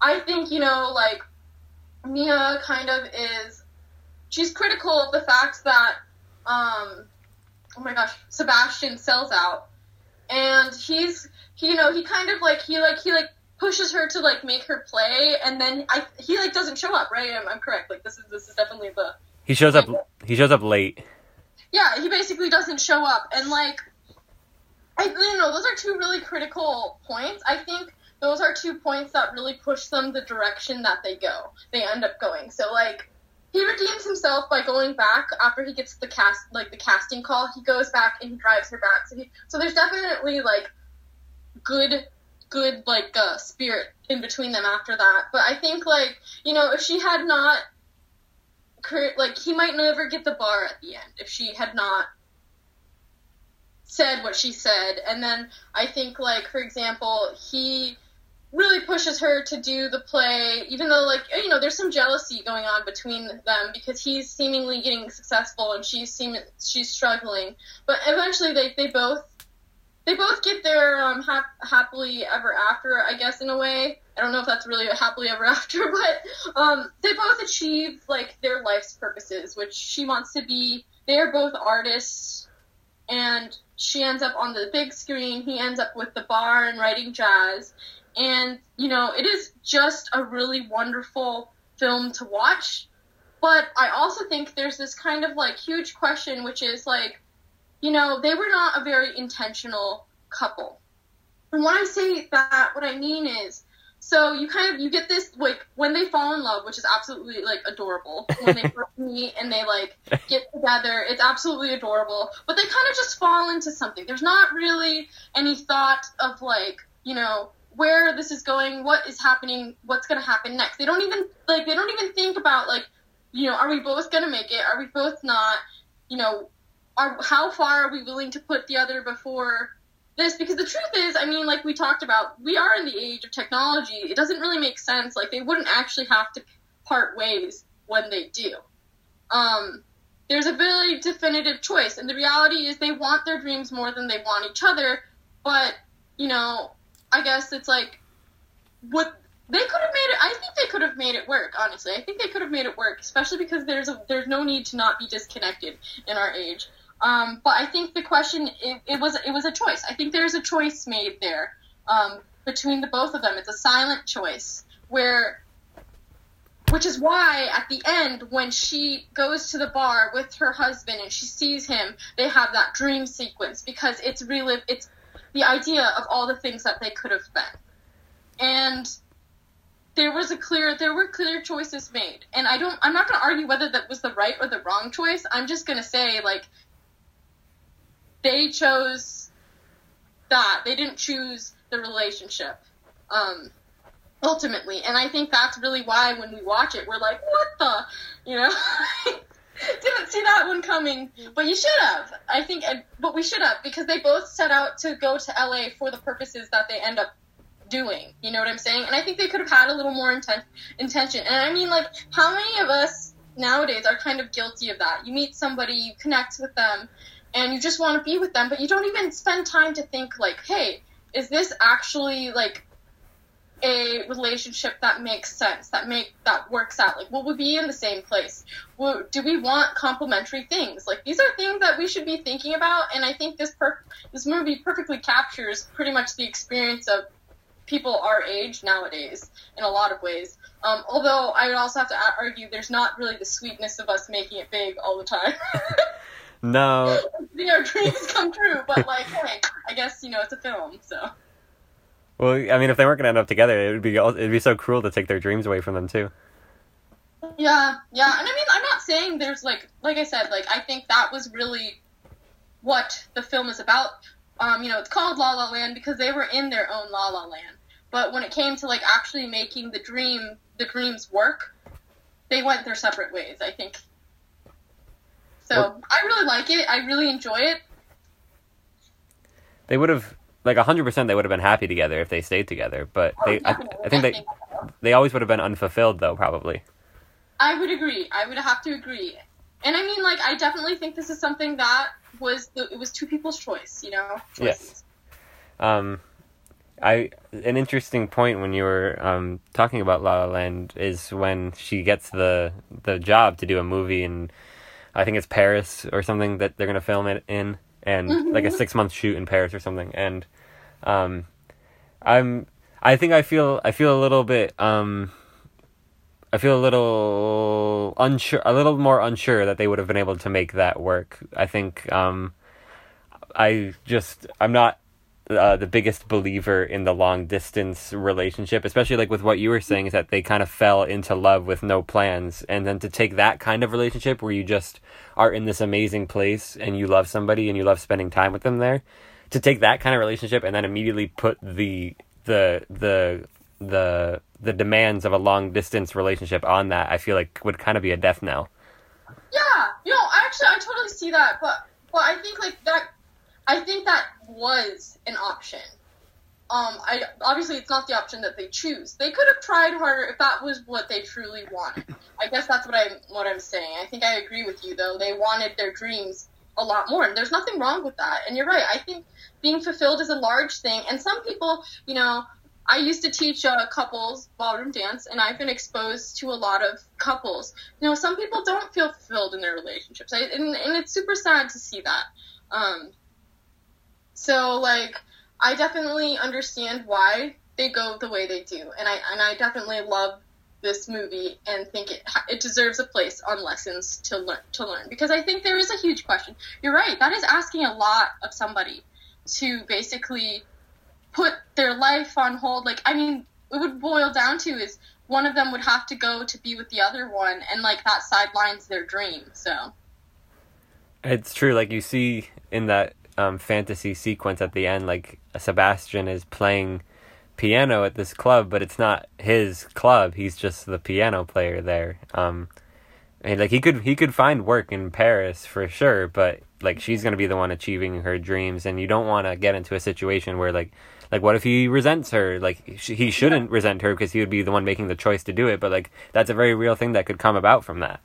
I think, you know, like Mia kind of is she's critical of the fact that um oh my gosh, Sebastian sells out. And he's he, you know, he kind of like he like he like pushes her to like make her play and then I he like doesn't show up, right? I'm, I'm correct. Like this is this is definitely the He shows up. He shows up late. yeah, he basically doesn't show up, and like, I you know those are two really critical points. I think those are two points that really push them the direction that they go. They end up going. So like, he redeems himself by going back after he gets the cast like the casting call. He goes back and he drives her back. So he so there's definitely like good good like uh, spirit in between them after that. But I think like you know if she had not like he might never get the bar at the end if she had not said what she said and then i think like for example he really pushes her to do the play even though like you know there's some jealousy going on between them because he's seemingly getting successful and she's seem she's struggling but eventually they, they both they both get their um, hap- happily ever after i guess in a way. I don't know if that's really a happily ever after but um, they both achieve like their life's purposes which she wants to be. They're both artists and she ends up on the big screen. He ends up with the bar and writing jazz. And you know it is just a really wonderful film to watch. But i also think there's this kind of like huge question which is like you know they were not a very intentional couple. And when i say that what i mean is so you kind of you get this like when they fall in love which is absolutely like adorable. When they first meet and they like get together it's absolutely adorable. But they kind of just fall into something. There's not really any thought of like you know where this is going what is happening what's going to happen next. They don't even like they don't even think about like you know are we both going to make it? Are we both not? You know are how far are we willing to put the other before this? Because the truth is i mean like we talked about we are in the age of technology. It doesn't really make sense. Like they wouldn't actually have to part ways when they do. Um there's a very definitive choice and the reality is they want their dreams more than they want each other but you know i guess it's like what they could have made it i think they could have made it work honestly. I think they could have made it work especially because there's a there's no need to not be disconnected in our age um, but I think the question it, it was it was a choice. I think there's a choice made there um, between the both of them. It's a silent choice where, which is why at the end when she goes to the bar with her husband and she sees him, they have that dream sequence because it's really it's the idea of all the things that they could have been, and there was a clear there were clear choices made and i don't i'm not going to argue whether that was the right or the wrong choice i'm just going to say like they chose that. They didn't choose the relationship. Um, ultimately. And I think that's really why when we watch it, we're like, what the? You know? Didn't see that one coming. But you should have. I think, but we should have because they both set out to go to LA for the purposes that they end up doing. You know what I'm saying? And I think they could have had a little more intent, intention. And I mean, like, how many of us nowadays are kind of guilty of that? You meet somebody, you connect with them, and you just want to be with them, but you don't even spend time to think like, hey, is this actually like a relationship that makes sense, that make that works out? Like, will we be in the same place? Will, do we want complementary things? Like, these are things that we should be thinking about, and I think this per- this movie perfectly captures pretty much the experience of people our age nowadays in a lot of ways. Um, although I would also have to argue there's not really the sweetness of us making it big all the time. No, See our dreams come true, but like, hey, I guess you know it's a film, so. well, I mean, if they weren't gonna end up together, it would be it'd be so cruel to take their dreams away from them too. Yeah, yeah, and I mean, I'm not saying there's like, like I said, like I think that was really what the film is about. Um, you know, it's called La La Land because they were in their own La La Land. But when it came to like actually making the dream, the dreams work, they went their separate ways. I think. So Well- I really like it. I really enjoy it. They would have like hundred percent. They would have been happy together if they stayed together. But they, I, I think they, they always would have been unfulfilled though, probably. I would agree. I would have to agree. And I mean, like, I definitely think this is something that was the, it was two people's choice. You know, choices. Yes. Um, I an interesting point when you were um, talking about La La Land is when she gets the the job to do a movie in I think it's Paris or something that they're gonna film it in and like a six month shoot in Paris or something and um, I'm I think I feel I feel a little bit um, I feel a little unsure a little more unsure that they would have been able to make that work. I think um, I just I'm not uh, the biggest believer in the long distance relationship, especially like with what you were saying is that they kind of fell into love with no plans, and then to take that kind of relationship where you just are in this amazing place and you love somebody and you love spending time with them there, to take that kind of relationship and then immediately put the the the the the demands of a long distance relationship on that, I feel like would kind of be a death knell. Yeah, you know, actually, I totally see that, but but I think like that, I think that was an option. Um, I obviously it's not the option that they choose. They could have tried harder if that was what they truly wanted. I guess that's what I'm what I'm saying. I think I agree with you though. They wanted their dreams a lot more, and there's nothing wrong with that. And you're right. I think being fulfilled is a large thing, and some people, you know, I used to teach uh, couples ballroom dance, and I've been exposed to a lot of couples. You know, some people don't feel fulfilled in their relationships, I, and, and it's super sad to see that. Um, so, like, I definitely understand why they go the way they do, and I and I definitely love this movie and think it it deserves a place on lessons to learn to learn because I think there is a huge question. You're right. That is asking a lot of somebody to basically put their life on hold. Like, I mean, it would boil down to is one of them would have to go to be with the other one, and like that sidelines their dream. So It's true. Like you see in that um, fantasy sequence at the end, like Sebastian is playing piano at this club, but it's not his club. He's just the piano player there. Um, and like he could he could find work in Paris for sure, but like she's gonna be the one achieving her dreams, and you don't want to get into a situation where like like what if he resents her? Like sh- he shouldn't resent her because he would be the one making the choice to do it, but like that's a very real thing that could come about from that.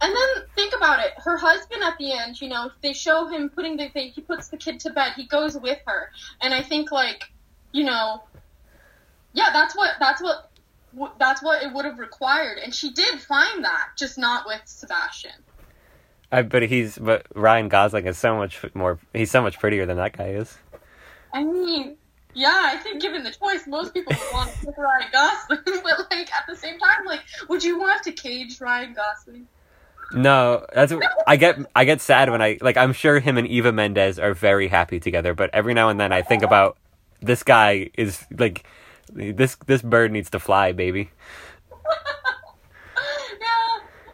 And then about it. Her husband at the end, you know, they show him putting the thing. He puts the kid to bed. He goes with her, and I think like, you know, yeah, that's what that's what that's what it would have required, and she did find that, just not with Sebastian. I but he's but Ryan Gosling is so much more. He's so much prettier than that guy is. I mean, yeah, I think given the choice, most people would want to pick Ryan Gosling, but like at the same time, like, would you want to cage Ryan Gosling? No, that's I get. I get sad when I like. I'm sure him and Eva Mendes are very happy together, but every now and then I think about this guy is like this. This bird needs to fly, baby. yeah,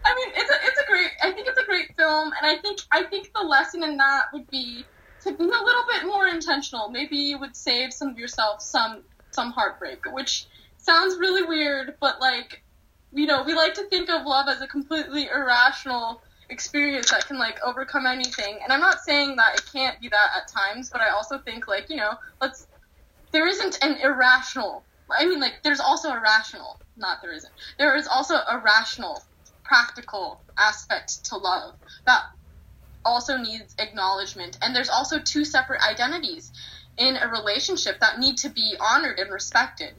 I mean, it's a it's a great. I think it's a great film, and I think I think the lesson in that would be to be a little bit more intentional. Maybe you would save some of yourself some some heartbreak, which sounds really weird, but like, you know, we like to think of love as a completely irrational experience that can like overcome anything. And I'm not saying that it can't be that at times, but I also think like, you know, let's there isn't an irrational I mean like there's also a rational, not there isn't. There is also a rational, practical aspect to love that also needs acknowledgement. And there's also two separate identities in a relationship that need to be honored and respected.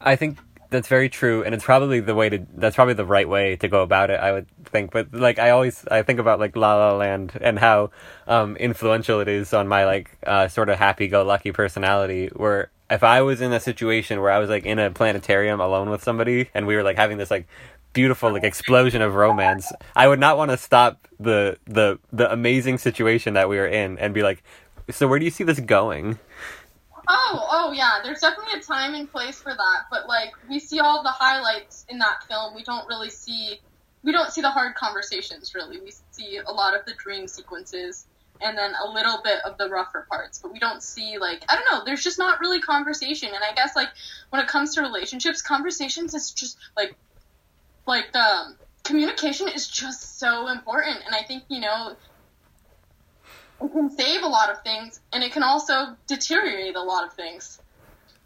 I think that's very true, and it's probably the way to. That's probably the right way to go about it. I would think, but like I always, I think about like La La Land and how um, influential it is on my like uh, sort of happy-go-lucky personality. Where if I was in a situation where I was like in a planetarium alone with somebody, and we were like having this like beautiful like explosion of romance, I would not want to stop the the the amazing situation that we were in and be like, so where do you see this going? Oh, oh yeah, there's definitely a time and place for that, but like we see all the highlights in that film. We don't really see we don't see the hard conversations really. We see a lot of the dream sequences and then a little bit of the rougher parts, but we don't see like I don't know, there's just not really conversation. And I guess like when it comes to relationships, conversations is just like like um communication is just so important and I think, you know, it can save a lot of things and it can also deteriorate a lot of things.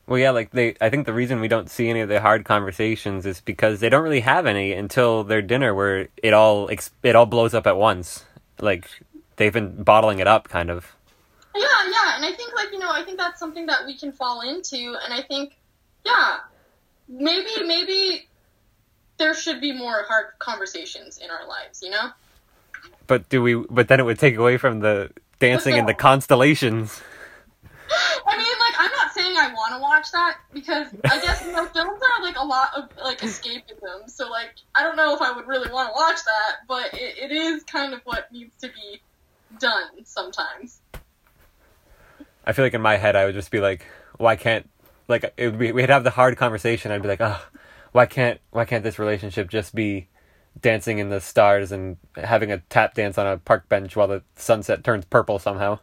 Well, yeah, like they. I think the reason we don't see any of the hard conversations is because they don't really have any until their dinner, where it all it all blows up at once. Like they've been bottling it up, kind of. Yeah, yeah, and I think like you know, I think that's something that we can fall into, and I think, yeah, maybe maybe there should be more hard conversations in our lives. You know. But do we? But then it would take away from the dancing in the constellations. I mean, like, I'm not saying I want to watch that because I guess you know films are like a lot of like escapism. So like, I don't know if I would really want to watch that, but it, it is kind of what needs to be done sometimes. I feel like in my head I would just be like, why can't like it would be we'd have the hard conversation. I'd be like, oh, why can't why can't this relationship just be dancing in the stars and having a tap dance on a park bench while the sunset turns purple somehow?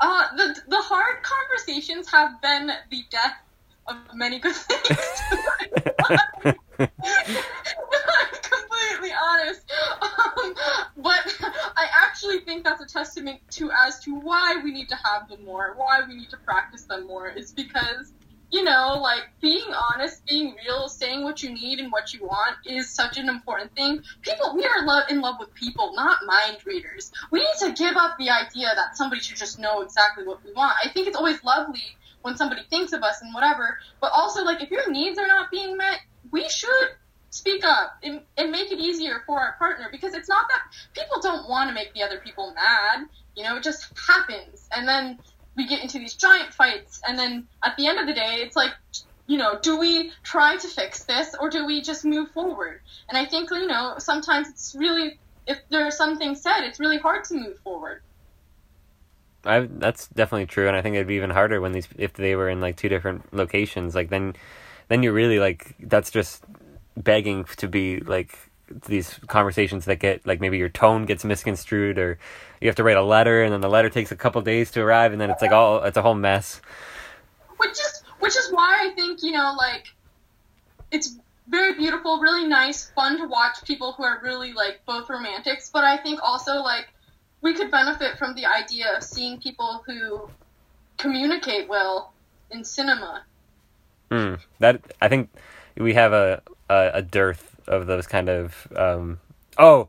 Uh, the the hard conversations have been the death of many good things. I'm completely honest, um, but I actually think that's a testament to as to why we need to have them more, why we need to practice them more, is because you know, like being honest, being real, saying what you need and what you want is such an important thing. People, we are love in love with people, not mind readers. We need to give up the idea that somebody should just know exactly what we want. I think it's always lovely when somebody thinks of us and whatever, but also like if your needs are not being met, we should speak up and, and make it easier for our partner because it's not that people don't want to make the other people mad. You know, it just happens. And then we get into these giant fights, and then at the end of the day, it's like, you know, do we try to fix this or do we just move forward? And I think, you know, sometimes it's really, if there are some things said, it's really hard to move forward. I that's definitely true, and I think it'd be even harder when these if they were in like two different locations. Like then, then you're really like that's just begging to be like these conversations that get like maybe your tone gets misconstrued or you have to write a letter and then the letter takes a couple days to arrive and then it's like all it's a whole mess which is which is why I think you know like it's very beautiful, really nice, fun to watch people who are really like both romantics, but I think also like we could benefit from the idea of seeing people who communicate well in cinema. Hmm. That I think we have a, a a dearth of those kind of um oh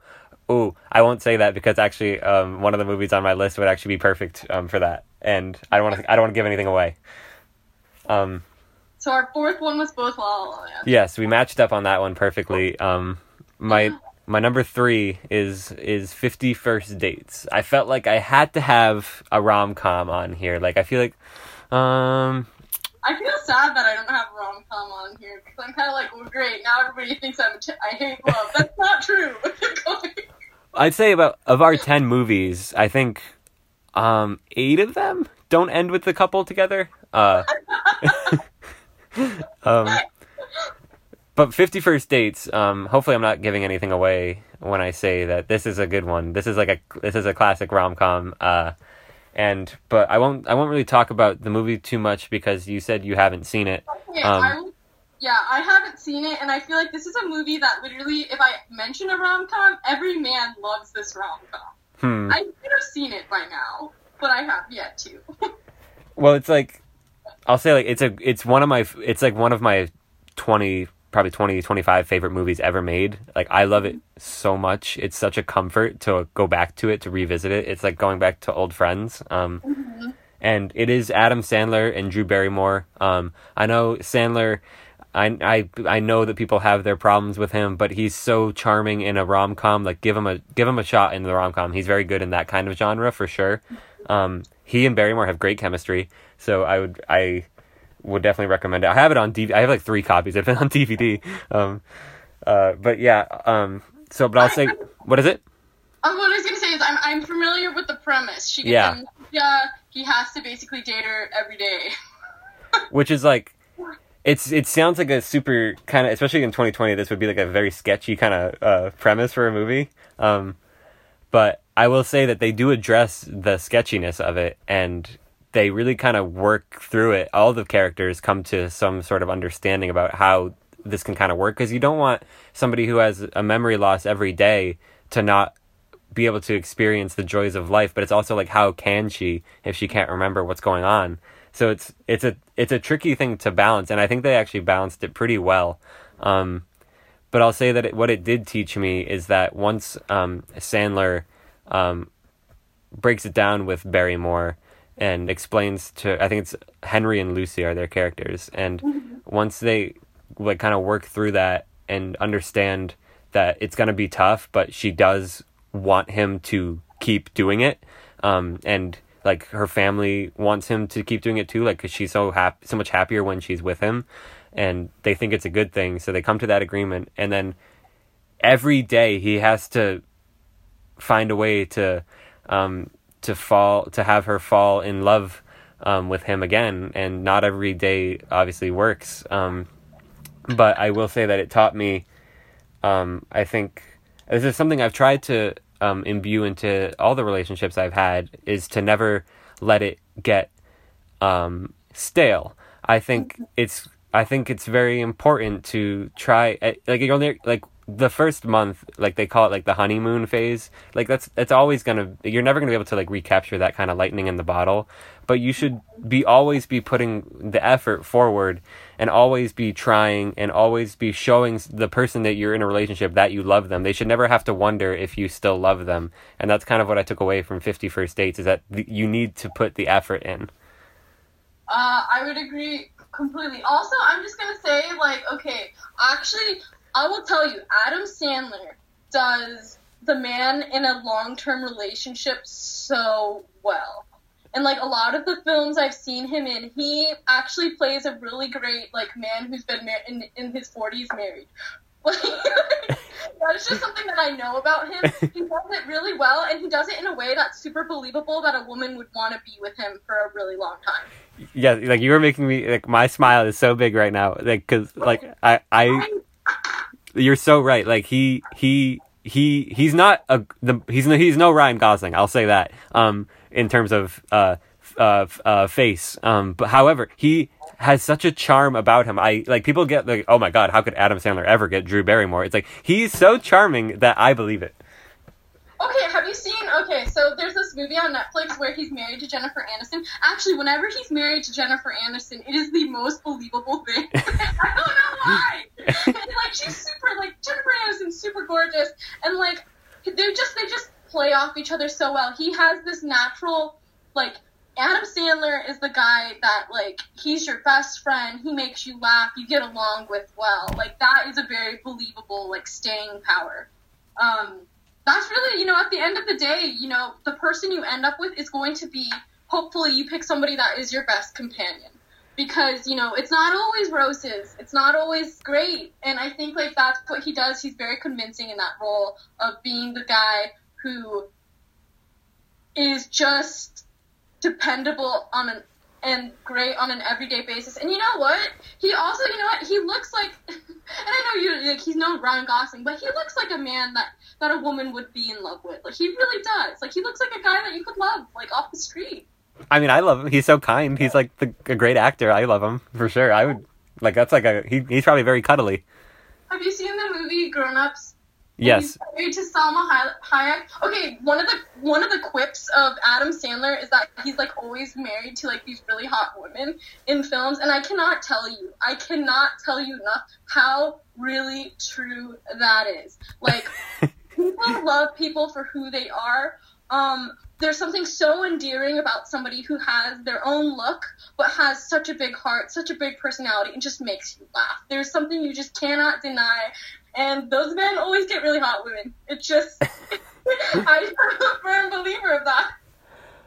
oh I won't say that because actually um one of the movies on my list would actually be perfect um for that and I don't want to I don't want to give anything away. Um So our fourth one was both La La Land. yes, we matched up on that one perfectly. Um my my number 3 is is 50 first dates. I felt like I had to have a rom-com on here. Like I feel like um I feel sad that I don't have rom com on here because I'm kind of like, well, great. Now everybody thinks I'm ch- I hate love. That's not true. I'd say about of our ten movies, I think um eight of them don't end with the couple together. Uh, um, but Fifty First Dates. Um, hopefully, I'm not giving anything away when I say that this is a good one. This is like a this is a classic rom com. Uh, and but I won't I won't really talk about the movie too much because you said you haven't seen it. Um, yeah, I haven't seen it, and I feel like this is a movie that literally, if I mention a rom com, every man loves this rom com. Hmm. I could have seen it by now, but I have yet to. Well, it's like I'll say like it's a it's one of my it's like one of my 20 probably 20 25 favorite movies ever made. Like I love it so much. It's such a comfort to go back to it to revisit it. It's like going back to old friends. Um and it is Adam Sandler and Drew Barrymore. Um I know Sandler I, I I know that people have their problems with him, but he's so charming in a rom com. Like give him a give him a shot in the rom com. He's very good in that kind of genre for sure. Um, he and Barrymore have great chemistry, so I would I would definitely recommend it. I have it on DVD. I have like three copies of it on DVD. Um, uh, but yeah. Um, so but I'll say what is it? Um, what I was gonna say is I'm I'm familiar with the premise. She gets Yeah. amnesia. He has to basically date her every day. which is like it's it sounds like a super kind of especially in 2020 this would be like a very sketchy kind of uh, premise for a movie. Um, but i will say that they do address the sketchiness of it and they really kind of work through it. All the characters come to some sort of understanding about how this can kind of work because you don't want somebody who has a memory loss every day to not be able to experience the joys of life but it's also like how can she if she can't remember what's going on? So it's it's a it's a tricky thing to balance and i think they actually balanced it pretty well. Um, but i'll say that it, what it did teach me is that once um, sandler um, breaks it down with barrymore and explains to I think it's Henry and Lucy are their characters, and once they like kind of work through that and understand that it's gonna be tough, but she does want him to keep doing it, um, and like her family wants him to keep doing it too, like because she's so happy, so much happier when she's with him, and they think it's a good thing, so they come to that agreement, and then every day he has to find a way to um, to fall to have her fall in love um, with him again, and not every day obviously works. Um, but I will say that it taught me. Um, I think this is something I've tried to um, imbue into all the relationships I've had is to never let it get um, stale. I think it's I think it's very important to try eh, like you're only like the first month like they call it like the honeymoon phase like that's it's always gonna you're never gonna be able to like recapture that kind of lightning in the bottle but you should be always be putting the effort forward and always be trying and always be showing the person that you're in a relationship that you love them they should never have to wonder if you still love them and that's kind of what i took away from 50 first dates is that th- you need to put the effort in Uh, I would agree completely. Also, I'm just gonna say, like, okay, actually, I will tell you, Adam Sandler does the man in a long-term relationship so well. And like a lot of the films I've seen him in, he actually plays a really great like man who's been mar- in in his 40s married. Like, that's just something that I know about him. He does it really well, and he does it in a way that's super believable that a woman would want to be with him for a really long time. yeah like you were making me like my smile is so big right now like because like i i you're so right like he he he he's not a the he's no he's no ryan gosling i'll say that um in terms of uh uh, uh face um but however he has such a charm about him i like people get like oh my god how could adam sandler ever get drew barrymore it's like he's so charming that i believe it Okay, have you seen? Okay, so there's this movie on Netflix where he's married to Jennifer Aniston. Actually, whenever he's married to Jennifer Aniston, it is the most believable thing. I don't know why. and, like she's super, like Jennifer Aniston's super gorgeous, and like they're just they just play off each other so well. He has this natural, like Adam Sandler is the guy that like he's your best friend. He makes you laugh. You get along with well. Like that is a very believable like staying power. Um, that's really, you know, at the end of the day, you know, the person you end up with is going to be, hopefully, you pick somebody that is your best companion. Because, you know, it's not always roses. It's not always great. And I think, like, that's what he does. He's very convincing in that role of being the guy who is just dependable on an and great on an everyday basis. And you know what? He also, you know what? He looks like, and I know you like he's no Ryan Gosling, but he looks like a man that that a woman would be in love with. Like he really does. Like he looks like a guy that you could love, like off the street. i mean i love him he's so kind he's like the, a great actor i love him for sure i would like that's like a he, he's probably very cuddly Have you seen the movie Grown Ups? Yes married to Salma Hayek. Okay, one of the one of the quips of Adam Sandler is that he's like always married to like these really hot women in films, and I cannot tell you, I cannot tell you enough how really true that is. Like people love people for who they are. Um, there's something so endearing about somebody who has their own look, but has such a big heart, such a big personality, and just makes you laugh. There's something you just cannot deny. And those men always get really hot women. It's just, I'm a firm believer of that.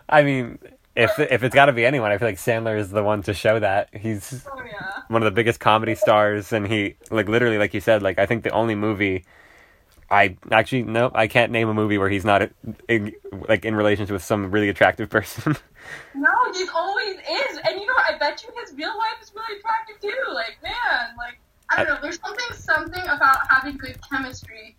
I mean, if if it's got to be anyone, I feel like Sandler is the one to show that. He's Oh yeah. one of the biggest comedy stars, and he like literally, like you said, like I think the only movie I actually no, I can't name a movie where he's not in, like in relationship with some really attractive person. No, he always is. And you know. I bet you his real life is really attractive too. Like, man, like I don't know. There's something something about having good chemistry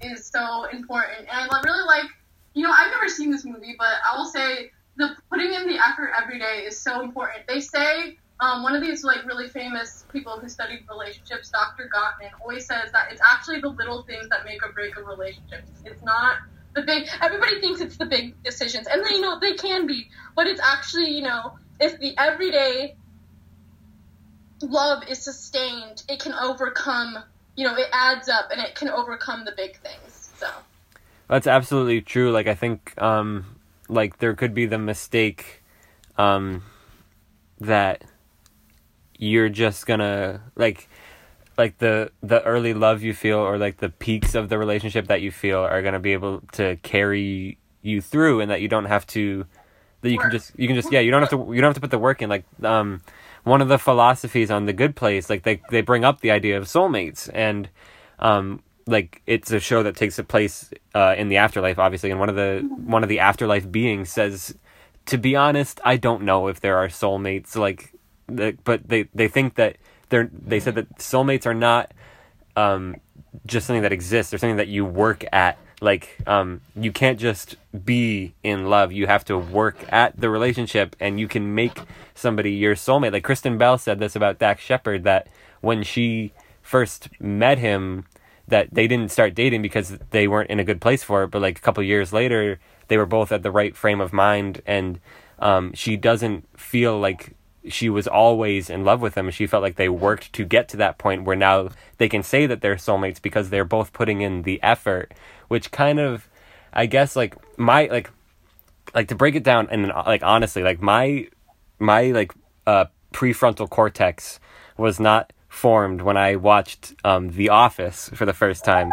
is so important. And I really like, you know, I've never seen this movie, but I will say the putting in the effort every day is so important. They say um, one of these like really famous people who studied relationships, Dr. Gottman, always says that it's actually the little things that make or break a relationship. It's not the big. Everybody thinks it's the big decisions, and they you know they can be, but it's actually you know if the everyday love is sustained, it can overcome. You know, it adds up and it can overcome the big things. So. That's absolutely true. Like I think, um, like there could be the mistake um, that you're just gonna like like the the early love you feel or like the peaks of the relationship that you feel are gonna be able to carry you through and that you don't have to that you can just you can just yeah you don't have to you don't have to put the work in like um one of the philosophies on the good place like they they bring up the idea of soulmates and um like it's a show that takes a place uh in the afterlife obviously and one of the one of the afterlife beings says to be honest i don't know if there are soulmates like the, but they they think that they're they said that soulmates are not um just something that exists. Or something that you work at like um you can't just be in love. You have to work at the relationship and you can make somebody your soulmate. Like kristen bell said this about dax shepard that when she first met him that they didn't start dating because they weren't in a good place for it. But like a couple years later they were both at the right frame of mind and um she doesn't feel like she was always in love with him. She felt like they worked to get to that point where now they can say that they're soulmates because they're both putting in the effort, which kind of, I guess, like my like, like to break it down and like honestly, like my my like uh prefrontal cortex was not formed when I watched um The Office for the first time.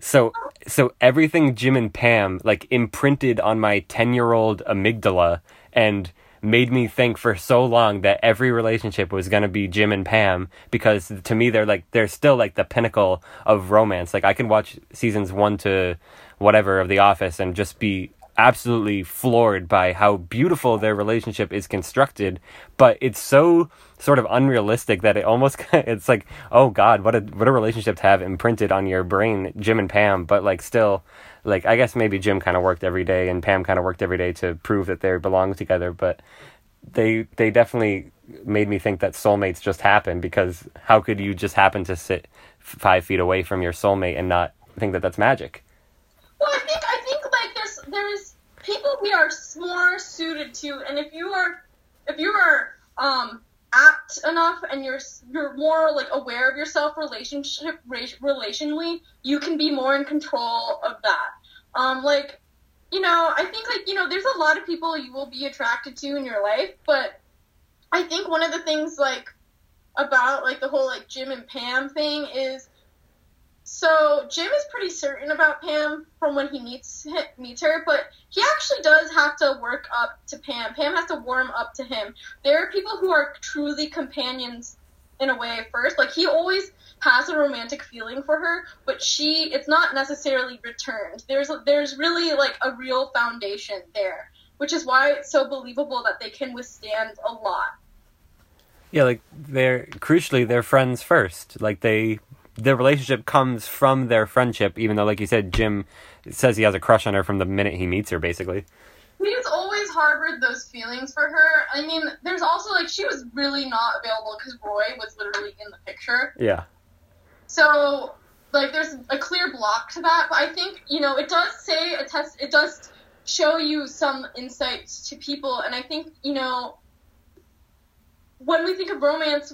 So so everything Jim and Pam like imprinted on my 10-year-old amygdala and made me think for so long that every relationship was going to be Jim and Pam because to me they're like they're still like the pinnacle of romance. Like I can watch seasons 1 to whatever of The Office and just be absolutely floored by how beautiful their relationship is constructed, but it's so sort of unrealistic that it almost it's like oh god, what a what a relationship to have imprinted on your brain, Jim and Pam, but like still like I guess maybe Jim kind of worked every day and Pam kind of worked every day to prove that they belong together, but they they definitely made me think that soulmates just happen because how could you just happen to sit five feet away from your soulmate and not think that that's magic? Well, I think I think like there's there's people we are more suited to, and if you are if you are um apt enough and you're you're more like aware of yourself relationship relationally, you can be more in control of that. Um, like you know, I think like you know, there's a lot of people you will be attracted to in your life, but I think one of the things like about like the whole like Jim and Pam thing is so Jim is pretty certain about Pam from when he meets meets her, but he actually does have to work up to Pam. Pam has to warm up to him. There are people who are truly companions in a way first. Like he always has a romantic feeling for her, but she it's not necessarily returned. There's there's really like a real foundation there, which is why it's so believable that they can withstand a lot. Yeah, like they're crucially they're friends first. Like they their relationship comes from their friendship, even though like you said, Jim says he has a crush on her from the minute he meets her, basically. He's always harbored those feelings for her. I mean, there's also like she was really not available because Roy was literally in the picture. Yeah. So like there's a clear block to that, but I think you know it does say a test. It does show you some insights to people, and I think you know when we think of romance,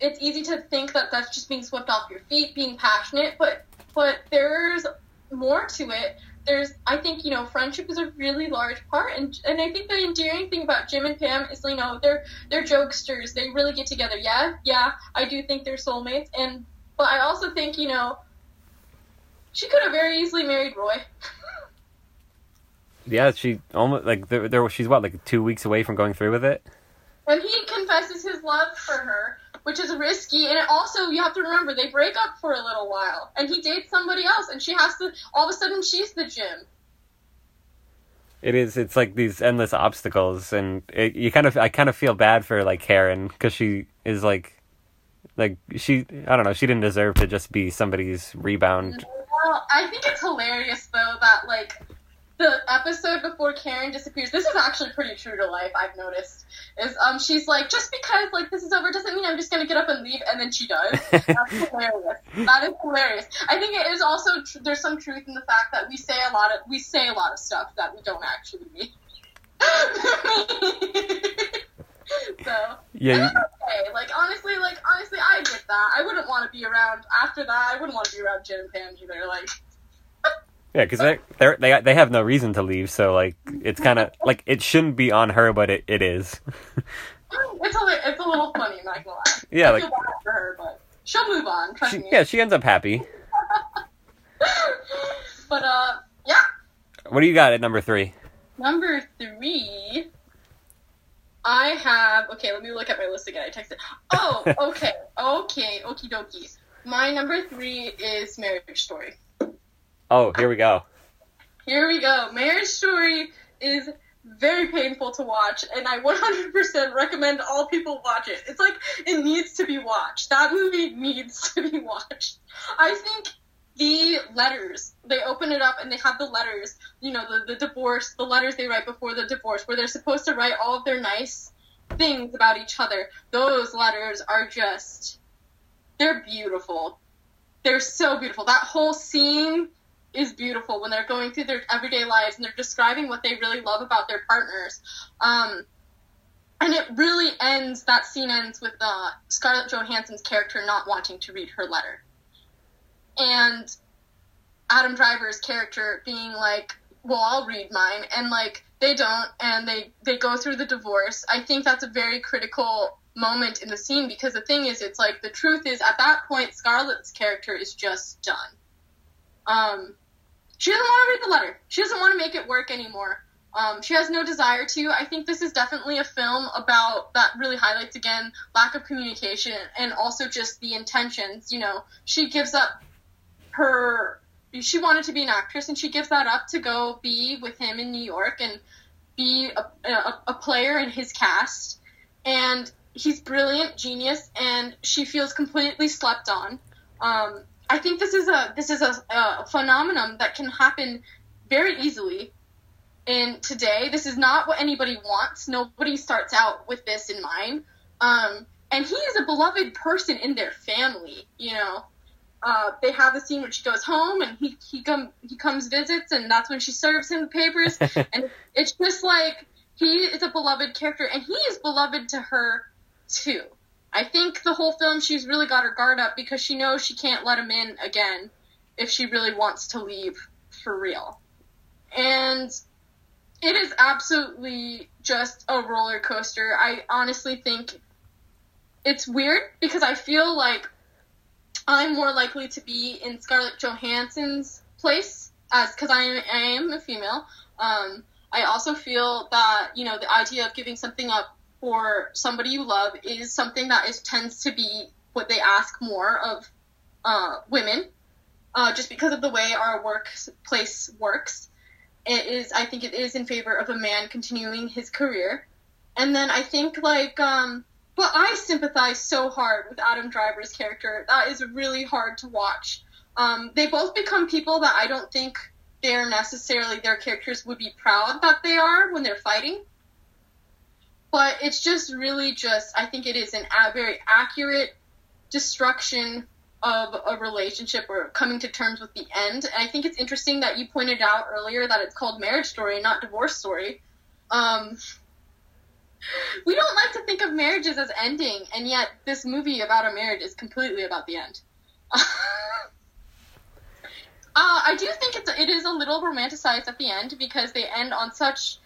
it's easy to think that that's just being swept off your feet, being passionate, but but there's more to it. There's, I think, you know, friendship is a really large part, and and I think the endearing thing about Jim and Pam is, you know, they're they're jokesters. They really get together. Yeah, yeah, I do think they're soulmates, and but I also think, you know, she could have very easily married Roy. Yeah, she almost like there. there she's what like two weeks away from going through with it. And he confesses his love for her, which is risky. And it also, you have to remember, they break up for a little while, and he dates somebody else, and she has to. All of a sudden, she's the gym. It is. It's like these endless obstacles, and it, you kind of. I kind of feel bad for like Karen because she is like, like she. I don't know. She didn't deserve to just be somebody's rebound. Well, I think it's hilarious though that like the episode before Karen disappears. This is actually pretty true to life. I've noticed is um she's like just because like this is over doesn't mean I'm just gonna get up and leave, and then she does. That's hilarious. That is hilarious. I think it is also tr- there's some truth in the fact that we say a lot of we say a lot of stuff that we don't actually mean. so Yeah, you- okay. Like honestly, like honestly, I get that. I wouldn't want to be around after that. I wouldn't want to be around Jim and Pam either. Like, Yeah, because they they they they have no reason to leave, so like it's kind of like it shouldn't be on her, but it, it is. It's a it's a little funny, I'm not gonna lie. Yeah, I like for her, but she'll move on. Trust she, me. yeah, she ends up happy. but uh, yeah. What do you got at number three? Number three, I have. Okay, let me look at my list again. I texted. Oh, okay, okay, okie dokie. My number three is Marriage Story. Oh, here we go. Here we go. Marriage Story is very painful to watch, and I 100% recommend all people watch it. It's like it needs to be watched. That movie needs to be watched. I think the letters they open it up and they have the letters. You know, the the divorce, the letters they write before the divorce, where they're supposed to write all of their nice things about each other. Those letters are just they're beautiful. They're so beautiful. That whole scene is beautiful when they're going through their everyday lives and they're describing what they really love about their partners. Um, and it really ends. That scene ends with uh, Scarlett Johansson's character not wanting to read her letter, and Adam Driver's character being like, "Well, I'll read mine," and like they don't, and they they go through the divorce. I think that's a very critical moment in the scene because the thing is, it's like the truth is at that point, Scarlett's character is just done. Um, she doesn't want to read the letter. She doesn't want to make it work anymore. Um, she has no desire to. I think this is definitely a film about that really highlights again lack of communication and also just the intentions. You know, she gives up her. She wanted to be an actress and she gives that up to go be with him in New York and be a, a, a player in his cast. And he's brilliant, genius, and she feels completely slept on. Um, I think this is a this is a, a phenomenon that can happen very easily in today. This is not what anybody wants. Nobody starts out with this in mind. Um, and he is a beloved person in their family. You know, uh, they have a scene where she goes home and he he come he comes visits and that's when she serves him the papers and it's just like he is a beloved character and he is beloved to her too. I think the whole film she's really got her guard up because she knows she can't let him in again if she really wants to leave for real. And it is absolutely just a roller coaster. I honestly think it's weird because I feel like I'm more likely to be in Scarlett Johansson's place as because I, am- I am a female. Um, I also feel that you know the idea of giving something up for somebody you love is something that is tends to be what they ask more of uh, women, uh, just because of the way our workplace works. It is, I think, it is in favor of a man continuing his career, and then I think like, um, but I sympathize so hard with Adam Driver's character. That is really hard to watch. Um, they both become people that I don't think they're necessarily their characters would be proud that they are when they're fighting but it's just really just I think it is an a very accurate destruction of a relationship or coming to terms with the end. And I think it's interesting that you pointed out earlier that it's called Marriage Story, not Divorce Story. Um, we don't like to think of marriages as ending, and yet this movie about a marriage is completely about the end. uh, I do think it's it is a little romanticized at the end because they end on such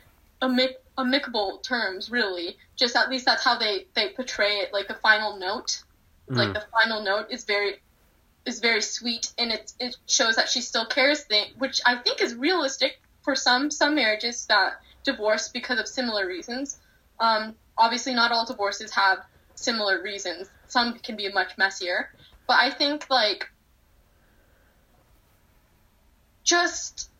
amic- amicable terms, really. Just at least that's how they they portray it. Like the final note, like Mm. the final note is very is very sweet, and it it shows that she still cares. Thing, which I think is realistic for some some marriages that divorce because of similar reasons. Um, obviously, not all divorces have similar reasons. Some can be much messier, but I think like just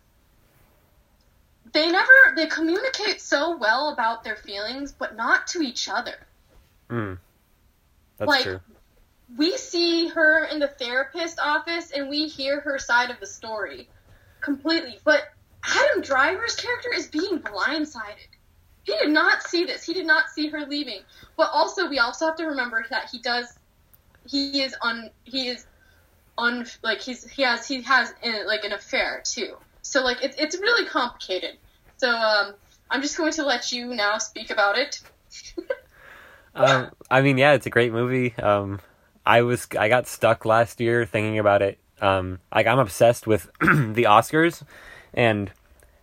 they never they communicate so well about their feelings but not to each other Mm. That's Like- true. we see her in the therapist office and we hear her side of the story completely but adam driver's character is being blindsided he did not see this. He did not see her leaving. But also we also have to remember that he does he is on he is on like he's he has he has uh, like an affair too. So like it's it's really complicated. So um i'm just going to let you now speak about it. Um, I mean, yeah, it's a great movie. Um, I was I got stuck last year thinking about it. Um, like I'm obsessed with the Oscars, and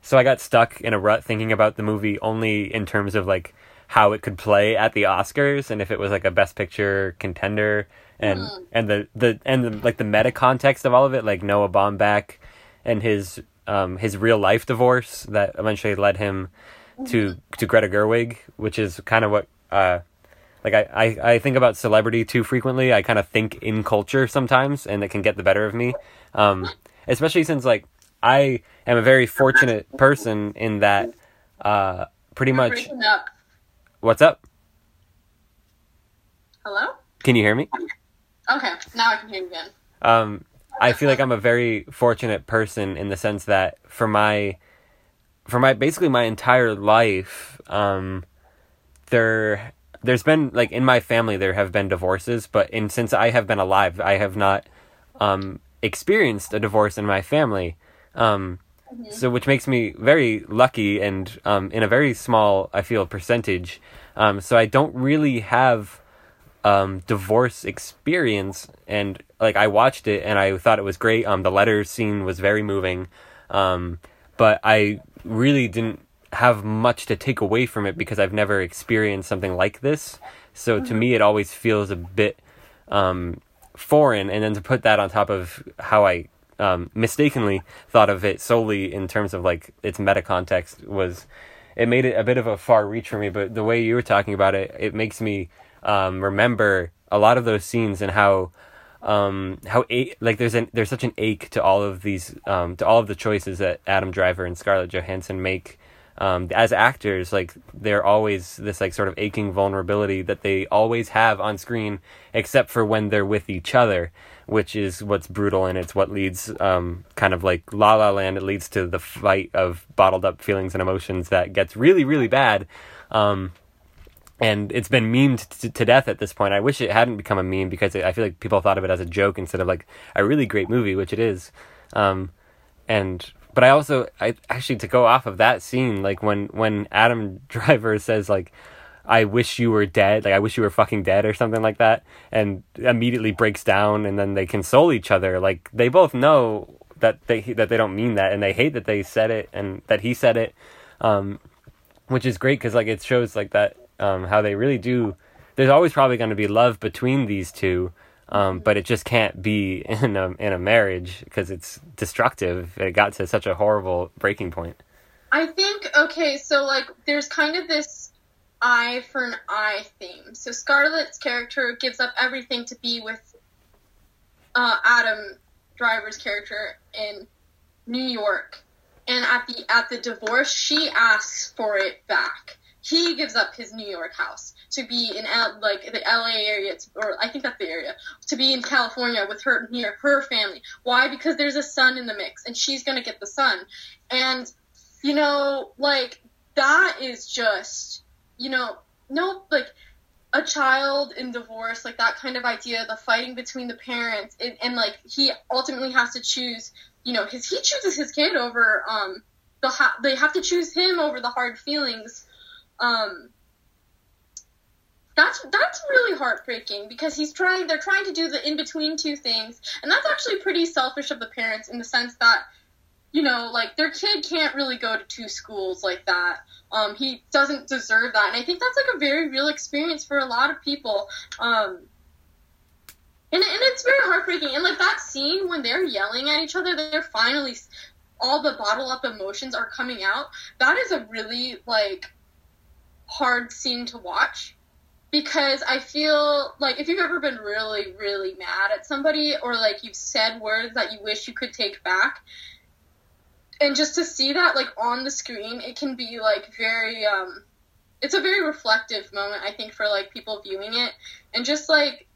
so I got stuck in a rut thinking about the movie only in terms of like how it could play at the Oscars and if it was like a Best Picture contender and Mhm. and the the and the, like the meta context of all of it, like Noah Baumbach and his um his real life divorce that eventually led him to to Greta Gerwig, which is kind of what uh like I, I, I think about celebrity too frequently. I kind of think in culture sometimes, and it can get the better of me. Um, especially since like I am a very fortunate person in that uh, pretty You're much. up. What's up? Hello? Can you hear me? Okay, now I can hear you again. Um, I feel like I'm a very fortunate person in the sense that for my, for my basically my entire life, um, there there's been like in my family there have been divorces, but in since I have been alive, I have not um, experienced a divorce in my family. Um, so which makes me very lucky and um, in a very small I feel percentage. Um, so I don't really have um, divorce experience, and like I watched it and I thought it was great. Um, the letter scene was very moving, um, but I really didn't have much to take away from it because I've never experienced something like this. So to me, it always feels a bit um, foreign, and then to put that on top of how I um, mistakenly thought of it solely in terms of like its meta context was it made it a bit of a far reach for me. But the way you were talking about it, it makes me um, remember a lot of those scenes and how um, how a- like there's an there's such an ache to all of these um, to all of the choices that Adam Driver and Scarlett Johansson make um, as actors. Like they're always this like sort of aching vulnerability that they always have on screen, except for when they're with each other, which is what's brutal and it's what leads um, kind of like La La Land. It leads to the fight of bottled up feelings and emotions that gets really really bad. Um, and it's been memed to, to death at this point. I wish it hadn't become a meme because I feel like people thought of it as a joke instead of like a really great movie, which it is. Um, and but I also I actually to go off of that scene, like when when Adam Driver says like, "I wish you were dead," like I wish you were fucking dead or something like that, and immediately breaks down, and then they console each other. Like they both know that they that they don't mean that, and they hate that they said it and that he said it. Um, which is great because like it shows like that um, how they really do. There's always probably going to be love between these two, um, but it just can't be in a in a marriage because it's destructive. It got to such a horrible breaking point. I think okay, so like there's kind of this eye for an eye theme. So Scarlett's character gives up everything to be with uh, Adam Driver's character in New York, and at the at the divorce, she asks for it back. He gives up his New York house to be in like the LA area, or I think that's the area, to be in California with her near her family. Why? Because there's a son in the mix, and she's gonna get the son, and you know, like that is just, you know, no, like a child in divorce, like that kind of idea, the fighting between the parents, and, and like he ultimately has to choose, you know, his he chooses his kid over, um, the ha- they have to choose him over the hard feelings, um. That's that's really heartbreaking because he's trying. They're trying to do the in between two things, and that's actually pretty selfish of the parents in the sense that you know, like their kid can't really go to two schools like that. Um, he doesn't deserve that, and I think that's like a very real experience for a lot of people. Um, and and it's very heartbreaking. And like that scene when they're yelling at each other, they're finally all the bottle up emotions are coming out. That is a really like hard scene to watch because I feel like if you've ever been really really mad at somebody or like you've said words that you wish you could take back and just to see that like on the screen it can be like very um it's a very reflective moment i think for like people viewing it. And just like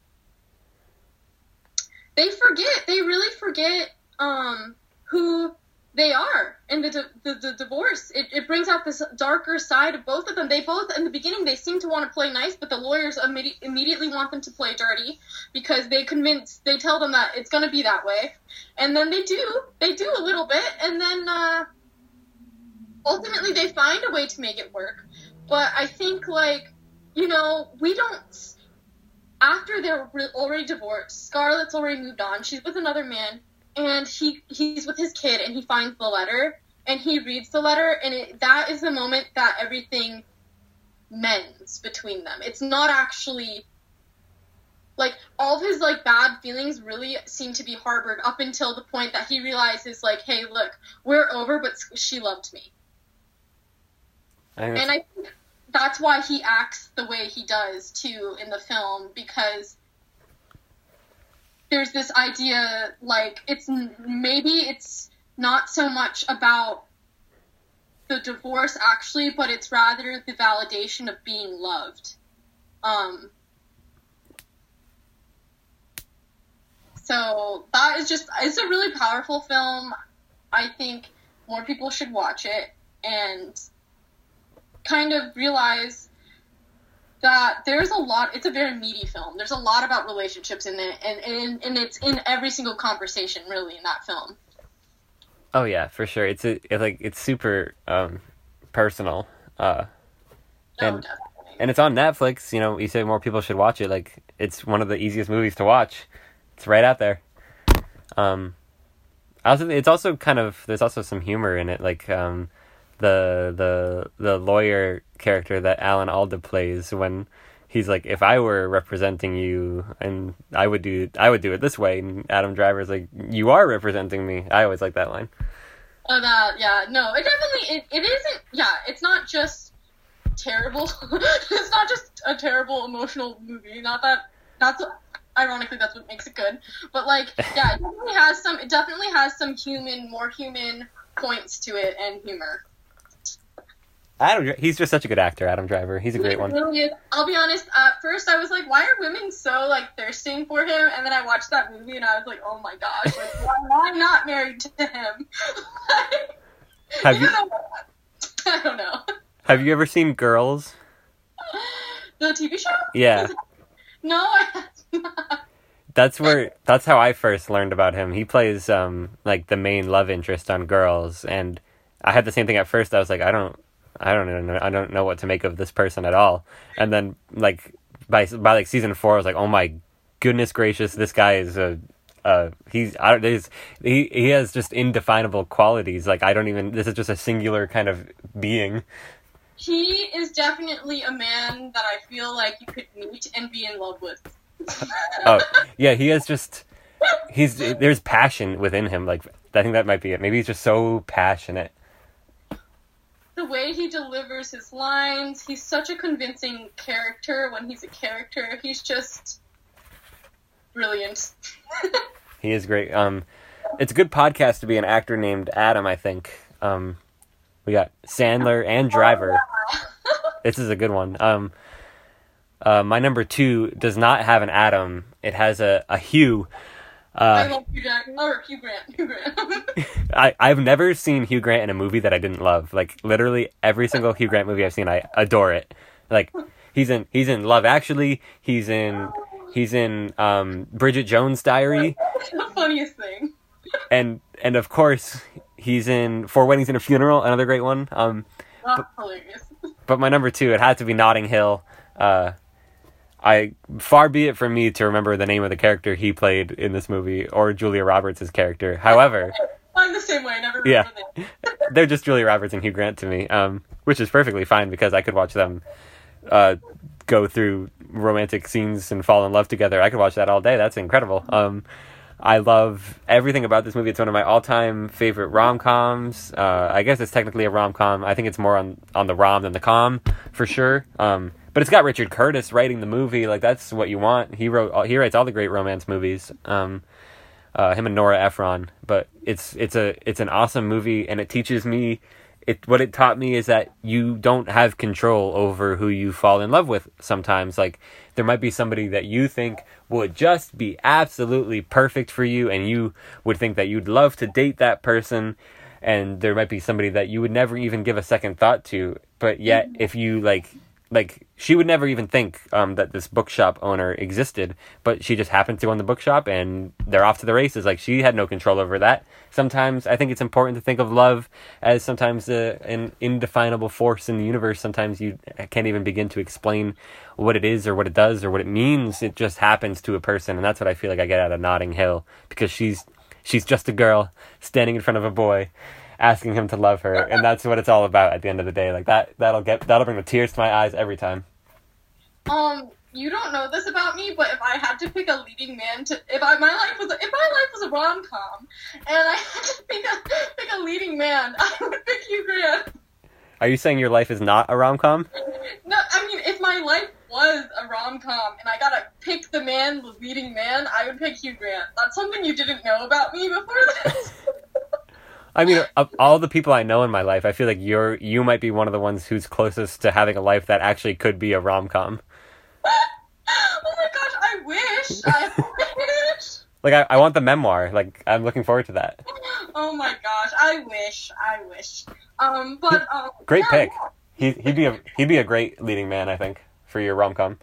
they forget they really forget um who they are. In the, the, the divorce it, it brings out this darker side of both of them. They both in the beginning they seem to want to play nice but the lawyers imme- immediately want them to play dirty because they convince they tell them that it's going to be that way. And then they do they do a little bit and then uh, ultimately they find a way to make it work. But i think like you know we don't after they're re- already divorced scarlett's already moved on she's with another man and he he's with his kid and he finds the letter and he reads the letter and it, that is the moment that everything mends between them. It's not actually like all of his like bad feelings really seem to be harbored up until the point that he realizes like, hey, look, we're over, but she loved me. I And I think that's why he acts the way he does too in the film because there's this idea like it's maybe it's not so much about the divorce actually, but it's rather the validation of being loved. Um, so that is just it's a really powerful film. I think more people should watch it and kind of realize that there's a lot it's a very meaty film there's a lot about relationships in it and, and, and it's in every single conversation really in that film Oh yeah, for sure. It's a it's like it's super um, personal, uh, oh, And- definitely. and it's on Netflix. You know, you say more people should watch it. Like it's one of the easiest movies to watch. It's right out there. Um, also, it's also kind of there's also some humor in it. Like um, the the the lawyer character that Alan Alda plays when he's like, if I were representing you, and I would do I would do it this way. And Adam Driver's like, you are representing me. I always like that line. Oh, uh, that yeah, no, it definitely it, it isn't. Yeah, it's not just terrible. it's not just a terrible emotional movie. Not that that's ironically that's what makes it good. But like, yeah, it definitely has some. It definitely has some human, more human points to it and humor. Adam, he's just such a good actor. Adam Driver, he's a great one. really is. I'll be honest. At first, I was like, "Why are women so like thirsting for him?" And then I watched that movie, and I was like, "Oh my gosh! Like, why am I not married to him?" Have Even you though- I don't know. have you ever seen Girls? The TV show? Yeah. No, I have not. That's where that's how I first learned about him. He plays um like the main love interest on Girls and I had the same thing at first. I was like I don't I don't even know I don't know what to make of this person at all. And then like by by like season 4 I was like oh my goodness gracious this guy is a uh he's I don't there's he he has just indefinable qualities like I don't even this is just a singular kind of being. He is definitely a man that I feel like you could meet and be in love with. Oh, yeah, he has just he's there's passion within him like I think that might be it. Maybe he's just so passionate. The way he delivers his lines, he's such a convincing character when he's a character. He's just brilliant. He is great. Um, it's a good podcast to be an actor named Adam. I think. Um, we got Sandler and Driver. This is a good one. Um, uh, my number two does not have an Adam. It has a a Hugh. I Uh, love Hugh Jack or Hugh Grant. Hugh Grant. I I've never seen Hugh Grant in a movie that I didn't love. Like literally every single Hugh Grant movie I've seen, I adore it. Like he's in he's in Love Actually. He's in he's in um, Bridget Jones' Diary. the funniest thing. and and of course he's in Four Weddings and a Funeral, another great one. Um, That's hilarious. but my number two, it had to be Notting Hill. Uh, I far be it from me to remember the name of the character he played in this movie or Julia Roberts' character. However, I'm the same way. I never Yeah. they're just Julia Roberts and Hugh Grant to me, um, which is perfectly fine because I could watch them uh, go through romantic scenes and fall in love together. I could watch that all day. That's incredible. Um, I love everything about this movie. It's one of my all-time favorite rom-coms. Uh, I guess it's technically a rom-com. I think it's more on on the rom than the com for sure. Um, but it's got Richard Curtis writing the movie. Like that's what you want. He wrote. He writes all the great romance movies. Um, uh, him and Nora Ephron. But it's it's a it's an awesome movie, and it teaches me. It what it taught me is that you don't have control over who you fall in love with. Sometimes, like there might be somebody that you think would just be absolutely perfect for you, and you would think that you'd love to date that person. And there might be somebody that you would never even give a second thought to, but yet if you like like she would never even think um, that this bookshop owner existed, but she just happened to own the bookshop, and they're off to the races. Like she had no control over that. Sometimes I think it's important to think of love as sometimes an indefinable force in the universe. Sometimes you can't even begin to explain what it is or what it does or what it means. It just happens to a person, and that's what I feel like I get out of Notting Hill because she's she's just a girl standing in front of a boy, asking him to love her, and that's what it's all about at the end of the day. Like that, that'll get that'll bring the tears to my eyes every time. Um, you don't know this about me, but if I had to pick a leading man to, if I my life was a, if my life was a rom com, and I had to pick a pick a leading man, I would pick Hugh Grant. Are you saying your life is not a rom com? No, I mean if my life was a rom com and I gotta pick the man, the leading man, I would pick Hugh Grant. That's something you didn't know about me before this. I mean, of all the people I know in my life, I feel like you're you might be one of the ones who's closest to having a life that actually could be a rom com. oh my gosh, I wish. I wish. Like I, I want the memoir. Like I'm looking forward to that. Oh my gosh, I wish. I wish. Um, but um, Great yeah, pick. He he'd be a he'd be a great leading man, I think, for your rom com.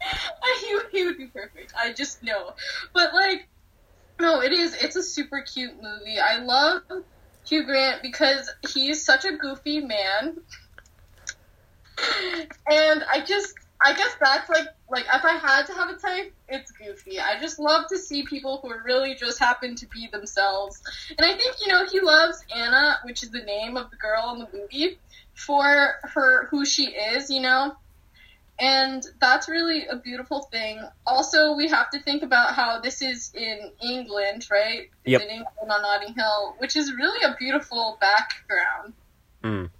he, he would be perfect. I just know. But like, no, it is. It's a super cute movie. I love Hugh Grant because he's such a goofy man, and I just, I guess that's like, like if I had to have a type, it's Goofy. I just love to see people who really just happen to be themselves, and I think you know he loves Anna, which is the name of the girl in the movie, for her who she is, you know and that's really a beautiful thing. Also, we have to think about how this is in England, right? It's Yep. in England on Notting Hill, which is really a beautiful background. Mm.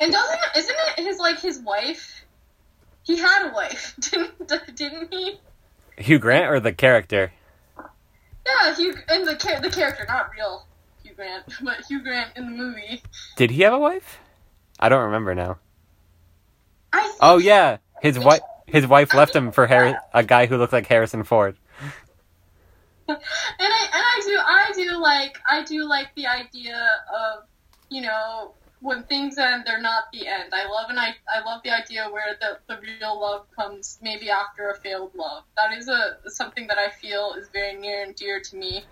And doesn't isn't it his like his wife? He had a wife, didn't didn't he? Hugh Grant or the character? Yeah, Hugh and the the character, not real Hugh Grant, but Hugh Grant in the movie. Did he have a wife? I don't remember now. I Oh yeah, his wife his wife left him for Har- a guy who looked like Harrison Ford. and I and I do I do like I do like the idea of you know when things end they're not the end. I love and I I love the idea where the, the real love comes maybe after a failed love. That is a something that I feel is very near and dear to me.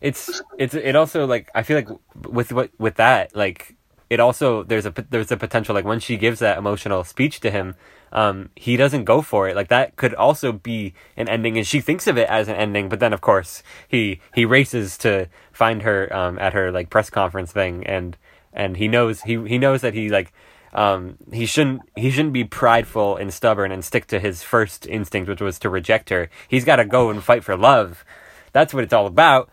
It's it's it also like I feel like with what with that like it also there's a there's a potential like when she gives that emotional speech to him um he doesn't go for it. Like that could also be an ending and she thinks of it as an ending but then of course he he races to find her um at her like press conference thing and and he knows he he knows that he like um he shouldn't he shouldn't be prideful and stubborn and stick to his first instinct which was to reject her. He's got to go and fight for love. That's what it's all about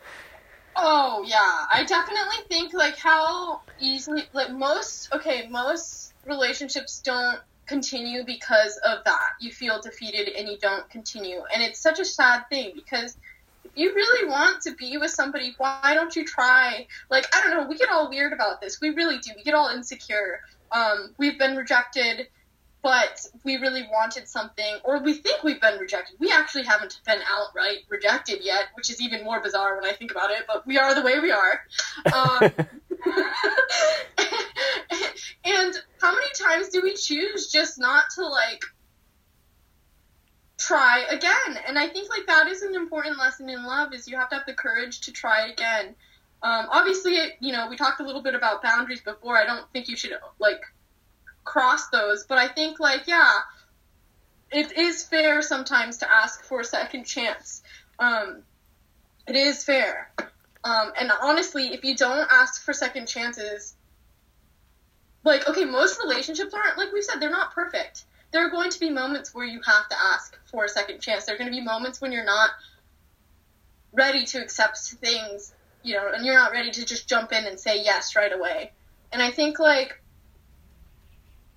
Oh yeah, I definitely think like how easily like most okay most relationships don't continue because of that. You feel defeated and you don't continue, and it's such a sad thing because if you really want to be with somebody, why don't you try? Like I don't know, we get all weird about this. We really do. We get all insecure. Um, we've been rejected but we really wanted something, or we think we've been rejected. We actually haven't been outright rejected yet, which is even more bizarre when I think about it, but we are the way we are. Um, and how many times do we choose just not to, like, try again? And I think, like, that is an important lesson in love, is you have to have the courage to try again. Um, obviously, you know, we talked a little bit about boundaries before. I don't think you should, like, cross those, but I think like yeah, it is fair sometimes to ask for a second chance. Um, it is fair. Um, and honestly, if you don't ask for second chances, like okay, most relationships aren't like we said, they're not perfect. There are going to be moments where you have to ask for a second chance. There are going to be moments when you're not ready to accept things, you know, and you're not ready to just jump in and say yes right away. And I think like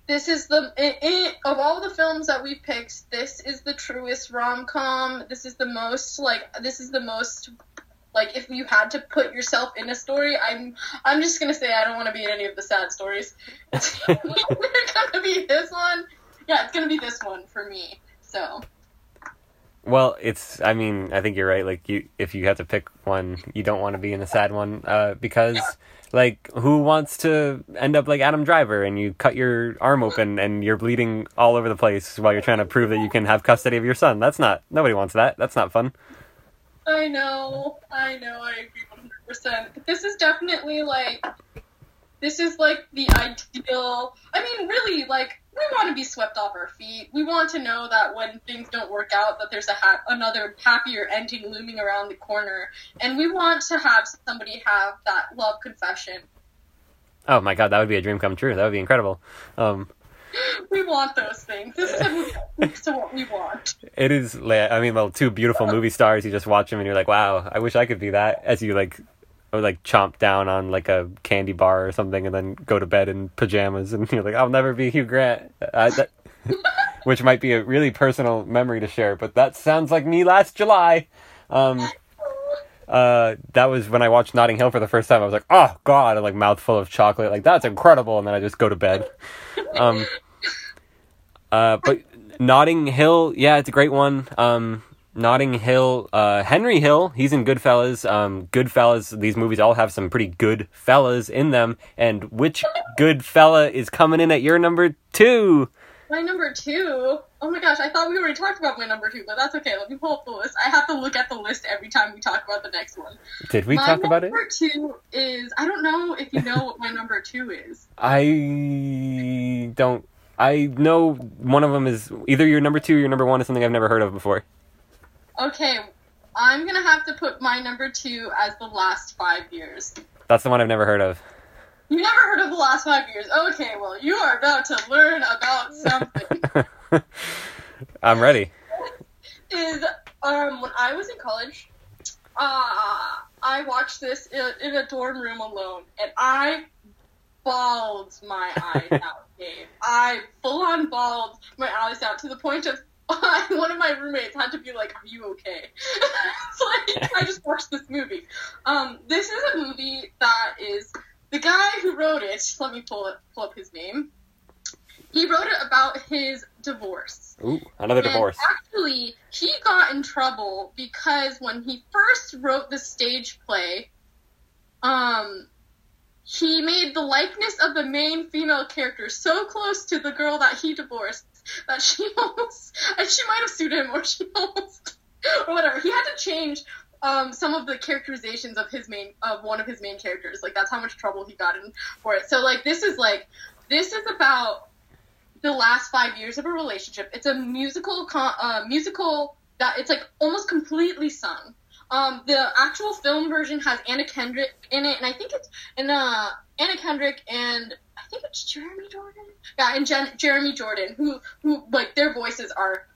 this is the i i of all the films that we've picked this is the truest rom-com this is the most like this is the most like if you had to put yourself in a story i'm i'm just gonna say i don't want to be in any of the sad stories it's gonna be this one yeah it's gonna be this one for me so Well, it's. I mean, I think you're right. Like, you, if you have to pick one, you don't want to be in the sad one, uh, because, like, who wants to end up like Adam Driver and you cut your arm open and you're bleeding all over the place while you're trying to prove that you can have custody of your son? That's not. Nobody wants that. That's not fun. i know i know i agree 100% but this is definitely like this is like the ideal. I mean, really, like we want to be swept off our feet. We want to know that when things don't work out, that there's a ha- another happier ending looming around the corner, and we want to have somebody have that love confession. Oh my god, that would be a dream come true. That would be incredible. Um, We want those things. This is a movie to what we want. it is. I mean, well, two beautiful movie stars. You just watch them and you're like, wow, I wish I could be that. As you like, or like chomp down on like a candy bar or something, and then go to bed in pajamas, and you're like, I'll never be Hugh Grant. Uh, that, which might be a really personal memory to share, but that sounds like me last July. Um, uh, that was when I watched Notting Hill for the first time. I was like, oh god, and like mouthful of chocolate, like that's incredible, and then I just go to bed. Um, uh, but Notting Hill, yeah, it's a great one. Um, Notting Hill, uh, Henry Hill, he's in Goodfellas. Um, Goodfellas, these movies all have some pretty good fellas in them. And which good fella is coming in at your number two? My number two. Oh my gosh, I thought we already talked about my number two, but that's okay. Let me pull up the list. I have to look at the list every time we talk about the next one. Did we my talk about it? My Number two is I don't know if you know what my number two is. I don't. I know one of them is either your number two or your number one is something I've never heard of before. Okay, I'm gonna have to put my number two as the last five years. That's the one I've never heard of. You never heard of the last five years? Okay, well you are about to learn about something. I'm ready. is um when I was in college, uh I watched this in, in a dorm room alone, and I bawled my eyes out. Dave. I full on bawled my eyes out to the point of one of my roommates had to be like, "Are you okay?" it's like I just watched this movie. Um, this is a movie that is the guy who wrote it. Let me pull it, pull up his name. He wrote it about his divorce. Ooh, another And divorce. Actually, he got in trouble because when he first wrote the stage play, um, he made the likeness of the main female character so close to the girl that he divorced that she almost, and she might have sued him or she almost, or whatever. He had to change um, some of the characterizations of his main, of one of his main characters. Like that's how much trouble he got in for it. So like this is like, this is about the last five years of a relationship. It's a musical, con- uh, musical that it's like almost completely sung. Um, the actual film version has Anna Kendrick in it, and I think it's and uh, Anna Kendrick and I think it's Jeremy Jordan. Yeah, and Jen- Jeremy Jordan, who who like their voices are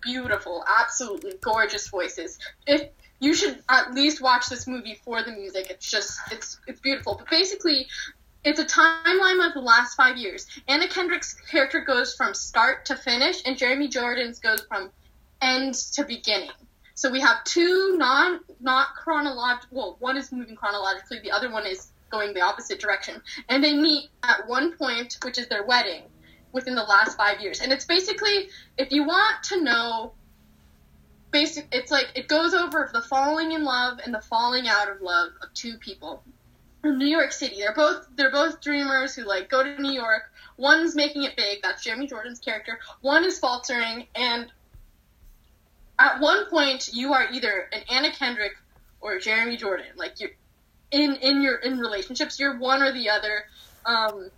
beautiful, absolutely gorgeous voices. If you should at least watch this movie for the music. It's just it's it's beautiful. But basically, it's a timeline of the last five years. Anna Kendrick's character goes from start to finish, and Jeremy Jordan's goes from end to beginning. So we have two non not chronological. Well, one is moving chronologically, the other one is going the opposite direction, and they meet at one point, which is their wedding, within the last five years. And it's basically if you want to know. Basic, it's like it goes over the falling in love and the falling out of love of two people from New York City. They're both they're both dreamers who like go to New York. One's making it big, that's Jeremy Jordan's character. One is faltering, and at one point you are either an Anna Kendrick or Jeremy Jordan. Like you're in in your in relationships, you're one or the other. Um,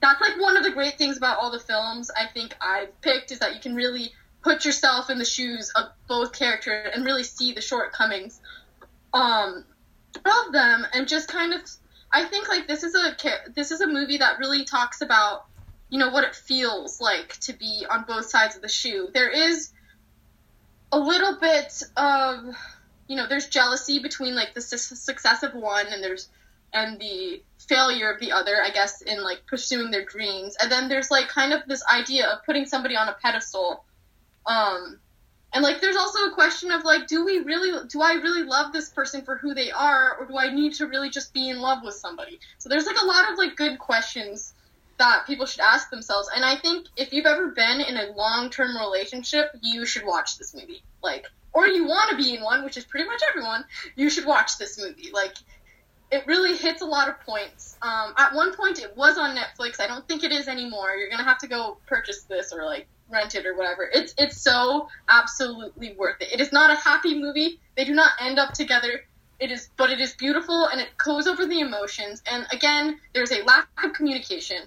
that's like one of the great things about all the films I think I've picked is that you can really put yourself in the shoes of both characters and really see the shortcomings um, of them and just kind of I think like this is a this is a movie that really talks about you know what it feels like to be on both sides of the shoe. There is a little bit of you know there's jealousy between like the su- success of one and there's and the failure of the other I guess in like pursuing their dreams. And then there's like kind of this idea of putting somebody on a pedestal. Um and like there's also a question of like do we really do I really love this person for who they are or do I need to really just be in love with somebody? So there's like a lot of like good questions that people should ask themselves. And I think if you've ever been in a long-term relationship you should watch this movie. Like or you want to be in one which is pretty much everyone you should watch this movie like it really hits a lot of points. Um, at one point, it was on Netflix. I don't think it is anymore. You're gonna have to go purchase this or like rent it or whatever. It's it's so absolutely worth it. It is not a happy movie. They do not end up together. It is, but it is beautiful and it goes over the emotions. And again, there's a lack of communication,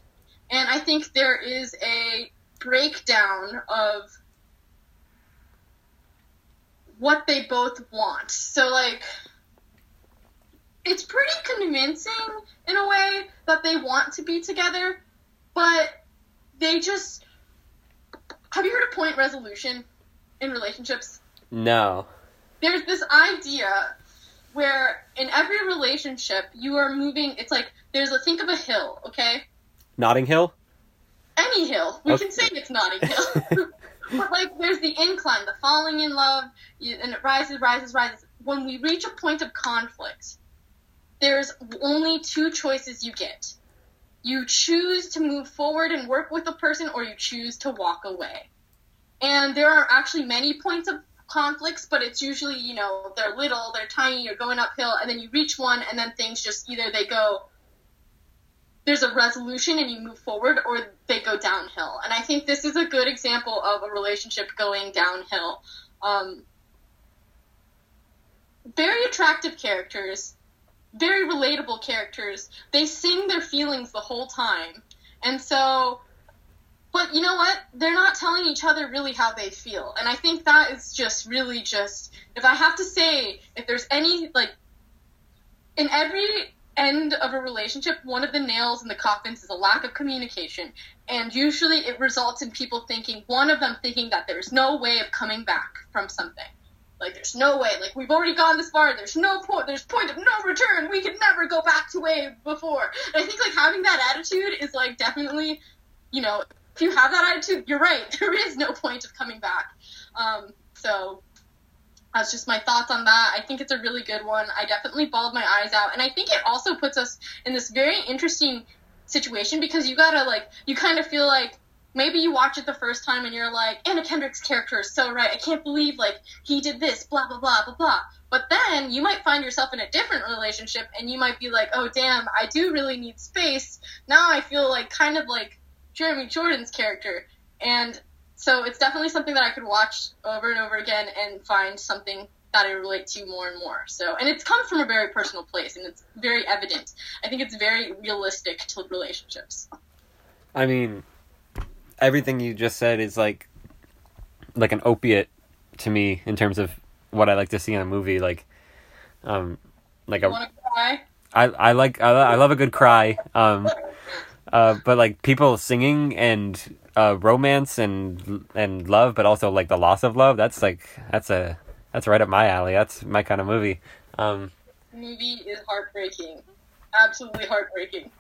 and I think there is a breakdown of what they both want. So like it's pretty convincing in a way that they want to be together, but they just have you heard of point resolution in relationships? No. There's this idea where in every relationship you are moving it's like there's a think of a hill, okay? Notting Hill? any hill. We Okay. can say it's Notting Hill. but like, there's the incline, the falling in love, and it rises, rises, rises. When we reach a point of conflict, there's only two choices you get. You choose to move forward and work with the person, or you choose to walk away. And there are actually many points of conflicts, but it's usually, you know, they're little, they're tiny, you're going uphill, and then you reach one, and then things just either they go there's a resolution and you move forward or they go downhill. And I think this is a good example of a relationship going downhill. Um, very attractive characters, very relatable characters. They sing their feelings the whole time. And so, but you know what? They're not telling each other really how they feel. And I think that is just really just, if I have to say, if there's any, like, in every end of a relationship, one of the nails in the coffins is a lack of communication. And usually it results in people thinking, one of them thinking that there's no way of coming back from something. Like, there's no way. Like, we've already gone this far. There's no point. There's point of no return. We could never go back to way before. And I think, like, having that attitude is, like, definitely, you know, if you have that attitude, you're right. There is no point of coming back. Um, so that's just my thoughts on that. I think it's a really good one. I definitely bawled my eyes out, and I think it also puts us in this very interesting situation because you gotta like you kind of feel like maybe you watch it the first time and you're like Anna Kendrick's character is so right. I can't believe like he did this, blah blah blah blah blah. But then you might find yourself in a different relationship and you might be like, oh damn, I do really need space. Now I feel like kind of like Jeremy Jordan's character, and so it's definitely something that I could watch over and over again and find something that I relate to more and more. So, and it's comes from a very personal place and it's very evident. I think it's very realistic to relationships. I mean, everything you just said is like like an opiate to me in terms of what I like to see in a movie. Like, um, like You a cry? I I like I, I love a good cry. Um, uh, but like people singing and uh, romance and and love, but also like the loss of love. That's like that's a that's right up my alley. That's my kind of movie. Um, movie is heartbreaking. Absolutely heartbreaking.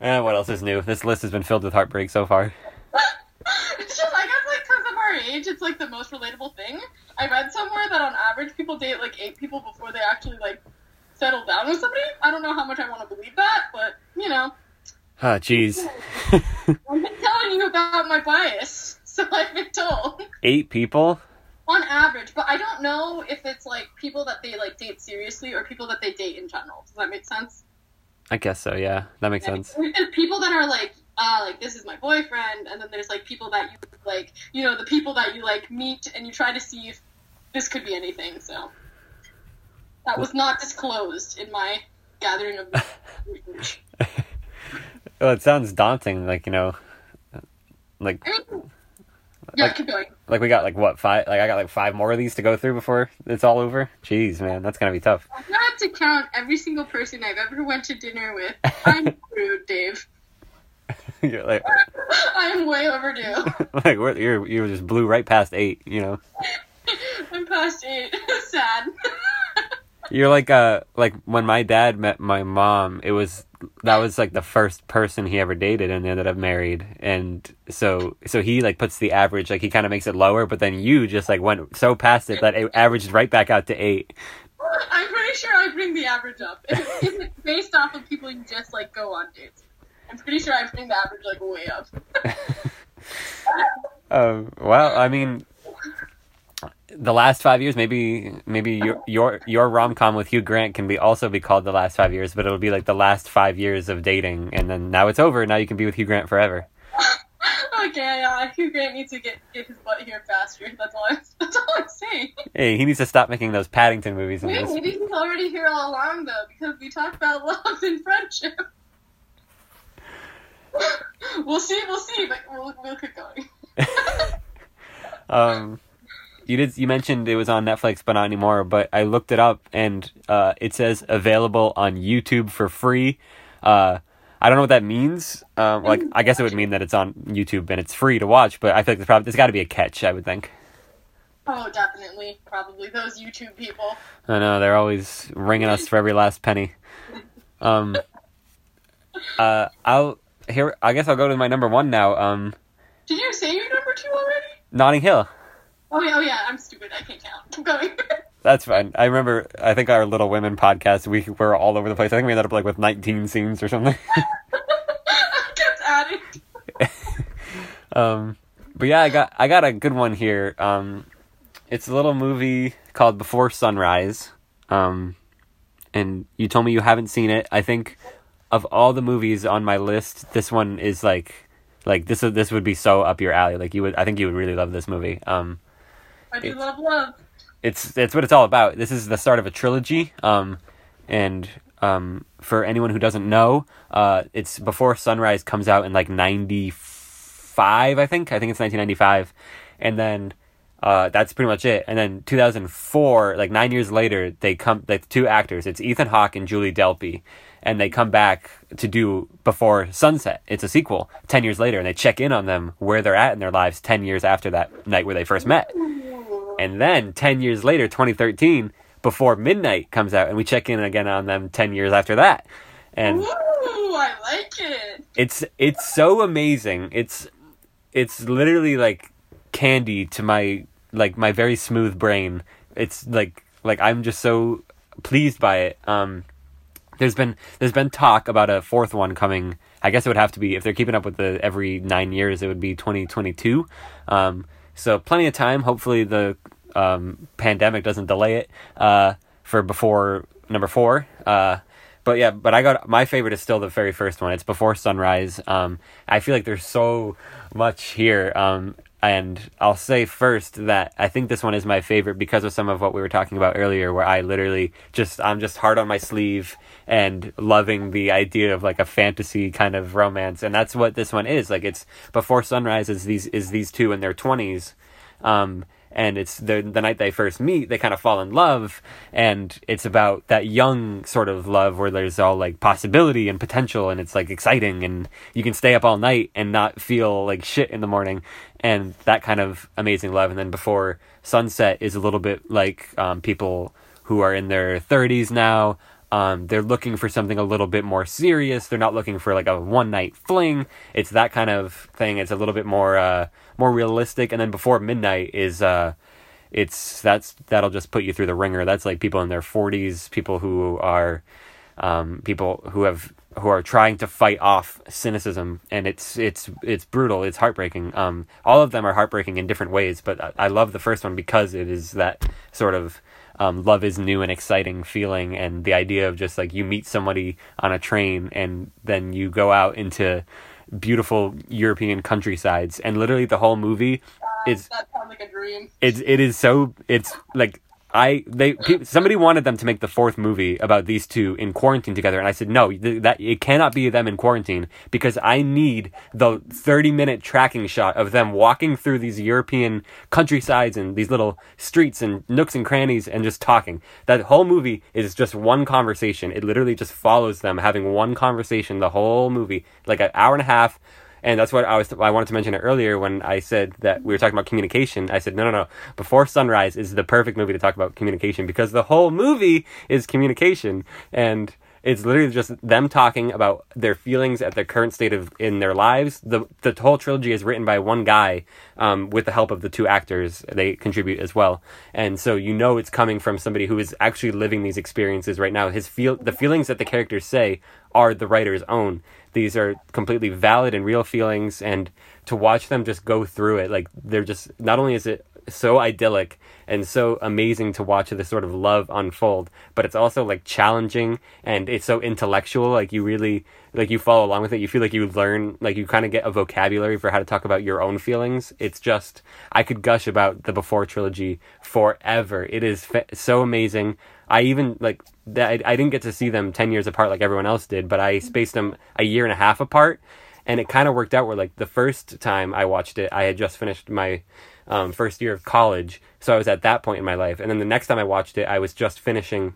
and what else is new? This list has been filled with heartbreak so far. it's just, I guess, like, because of our age, it's like the most relatable thing. I read somewhere that on average people date like eight people before they actually like settle down with somebody. I don't know how much I want to believe that, but you know, Ah, jeez. I've been telling you about my bias, so I've been told. Eight people. On average, but I don't know if it's like people that they like date seriously or people that they date in general. Does that make sense? I guess so. Yeah, that makes sense. There's people that are like, uh, like this is my boyfriend, and then there's like people that you like, you know, the people that you like meet and you try to see if this could be anything. So that was not disclosed in my gathering of research. Well, it sounds daunting. Like you know, like yeah, Like- going. like we got like what five? Like I got like five more of these to go through before it's all over. Jeez, man, that's gonna be tough. I had to count every single person I've ever went to dinner with. I'm rude, Dave. You're like, I'm way overdue. like we're, you're you just blew right past eight. You know, I'm past eight. Sad. you're like uh like when my dad met my mom. It was that was like the first person he ever dated and ended up married. And so so he like puts the average like he kind of makes it lower, but then you just like went so past it that it averaged right back out to eight. I'm pretty sure I bring the average up. It's based off of people you just like go on dates. I'm pretty sure I bring the average like way up. Um, well, I mean, the last five years, maybe maybe your your your rom com with Hugh Grant can be also be called the last five years, but it'll be like the last five years of dating, and then now it's over. Now you can be with Hugh Grant forever. Okay, yeah, Hugh Grant needs to get, get his butt here faster. That's all I'm, that's all I'm saying. Hey, he needs to stop making those Paddington movies. And Maybe just, maybe he's already here all along, though, because we talked about love and friendship. we'll see, we'll see, but we'll, we'll keep going. um, you did. You mentioned it was on Netflix, but not anymore. But I looked it up, and uh, it says available on YouTube for free. Uh, I don't know what that means. Um, like, I guess it would mean that it's on YouTube and it's free to watch. But I feel like there's probably there's got to be a catch. I would think. Oh, definitely, probably those YouTube people. I know they're always ringing us for every last penny. Um, uh, I'll here. I guess I'll go to my number one now. Um, Did you say your number two already? Notting Hill. Oh yeah, oh yeah. I'm stupid. I can't count. Keep going. That's fine. I remember. I think our Little Women podcast. We were all over the place. I think we ended up like with 19 scenes or something. I kept adding. um, but yeah, I got I got a good one here. Um, it's a little movie called Before Sunrise. Um, and you told me you haven't seen it. I think of all the movies on my list, this one is like like this this would be so up your alley. Like you would I think you would really love this movie. Um, I do It's- love love. it's it's what it's all about. This is the start of a trilogy. Um, and um, for anyone who doesn't know, uh, it's before Sunrise comes out in like ninety five. I think I think it's nineteen ninety five, and then. Uh, that's pretty much it. And then 2004, like nine years later, they come, like two actors, it's Ethan Hawke and Julie Delpy, and they come back to do Before Sunset. It's a sequel 10 years later, and they check in on them where they're at in their lives 10 years after that night where they first met. And then 10 years later, 2013, Before Midnight comes out, and we check in again on them 10 years after that. And Ooh, I like it. it's it's so amazing. It's it's literally like candy to my like my very smooth brain. It's like like I'm just so pleased by it. Um there's been there's been talk about a fourth one coming. I guess it would have to be if they're keeping up with the every 9 years it would be 2022. Um so plenty of time. Hopefully the um pandemic doesn't delay it uh for before number 4. Uh but yeah, but I got my favorite is still the very first one. It's Before Sunrise. Um, I feel like there's so much here. Um, and I'll say first that I think this one is my favorite because of some of what we were talking about earlier, where I literally just I'm just hard on my sleeve and loving the idea of like a fantasy kind of romance, and that's what this one is. Like it's Before Sunrise is these is these two in their twenties. Um, and it's the the night they first meet, they kind of fall in love, and it's about that young sort of love where there's all like possibility and potential, and it's like exciting, and you can stay up all night and not feel like shit in the morning, and that kind of amazing love. And then before sunset is a little bit like um, people who are in their 30s now. Um, they're looking for something a little bit more serious. They're not looking for like a one night fling. It's that kind of thing. It's a little bit more uh, more realistic. And then before midnight is uh, it's that's that'll just put you through the ringer. That's like people in their forties, people who are um, people who have who are trying to fight off cynicism, and it's it's it's brutal. It's heartbreaking. Um, all of them are heartbreaking in different ways, but I, I love the first one because it is that sort of um, love is new and exciting feeling, and the idea of just like you meet somebody on a train, and then you go out into beautiful European countrysides, and literally the whole movie is That sounds like a dream. it's it is so it's like I they somebody wanted them to make the fourth movie about these two in quarantine together, and I said no, th- that it cannot be them in quarantine because I need the thirty minute tracking shot of them walking through these European countrysides and these little streets and nooks and crannies and just talking. That whole movie is just one conversation. It literally just follows them having one conversation the whole movie, like an hour and a half. And that's what I was. I wanted to mention it earlier when I said that we were talking about communication. I said, no, no, no. Before Sunrise is the perfect movie to talk about communication because the whole movie is communication, and it's literally just them talking about their feelings at their current state of in their lives. the The whole trilogy is written by one guy, um, with the help of the two actors. They contribute as well, and so you know it's coming from somebody who is actually living these experiences right now. His feel the feelings that the characters say are the writer's own these are completely valid and real feelings and to watch them just go through it like they're just not only is it so idyllic and so amazing to watch this sort of love unfold. But it's also like challenging and it's so intellectual like you really like you follow along with it. You feel like you learn like you kind of get a vocabulary for how to talk about your own feelings. It's just i could gush about the before trilogy forever. It is fa- so amazing. I even like that I, I didn't get to see them 10 years apart like everyone else did but i mm-hmm. spaced them a year and a half apart and it kind of worked out where like the first time i watched it i had just finished my um, first year of college. So i was at that point in my life. And then the next time i watched it i was just finishing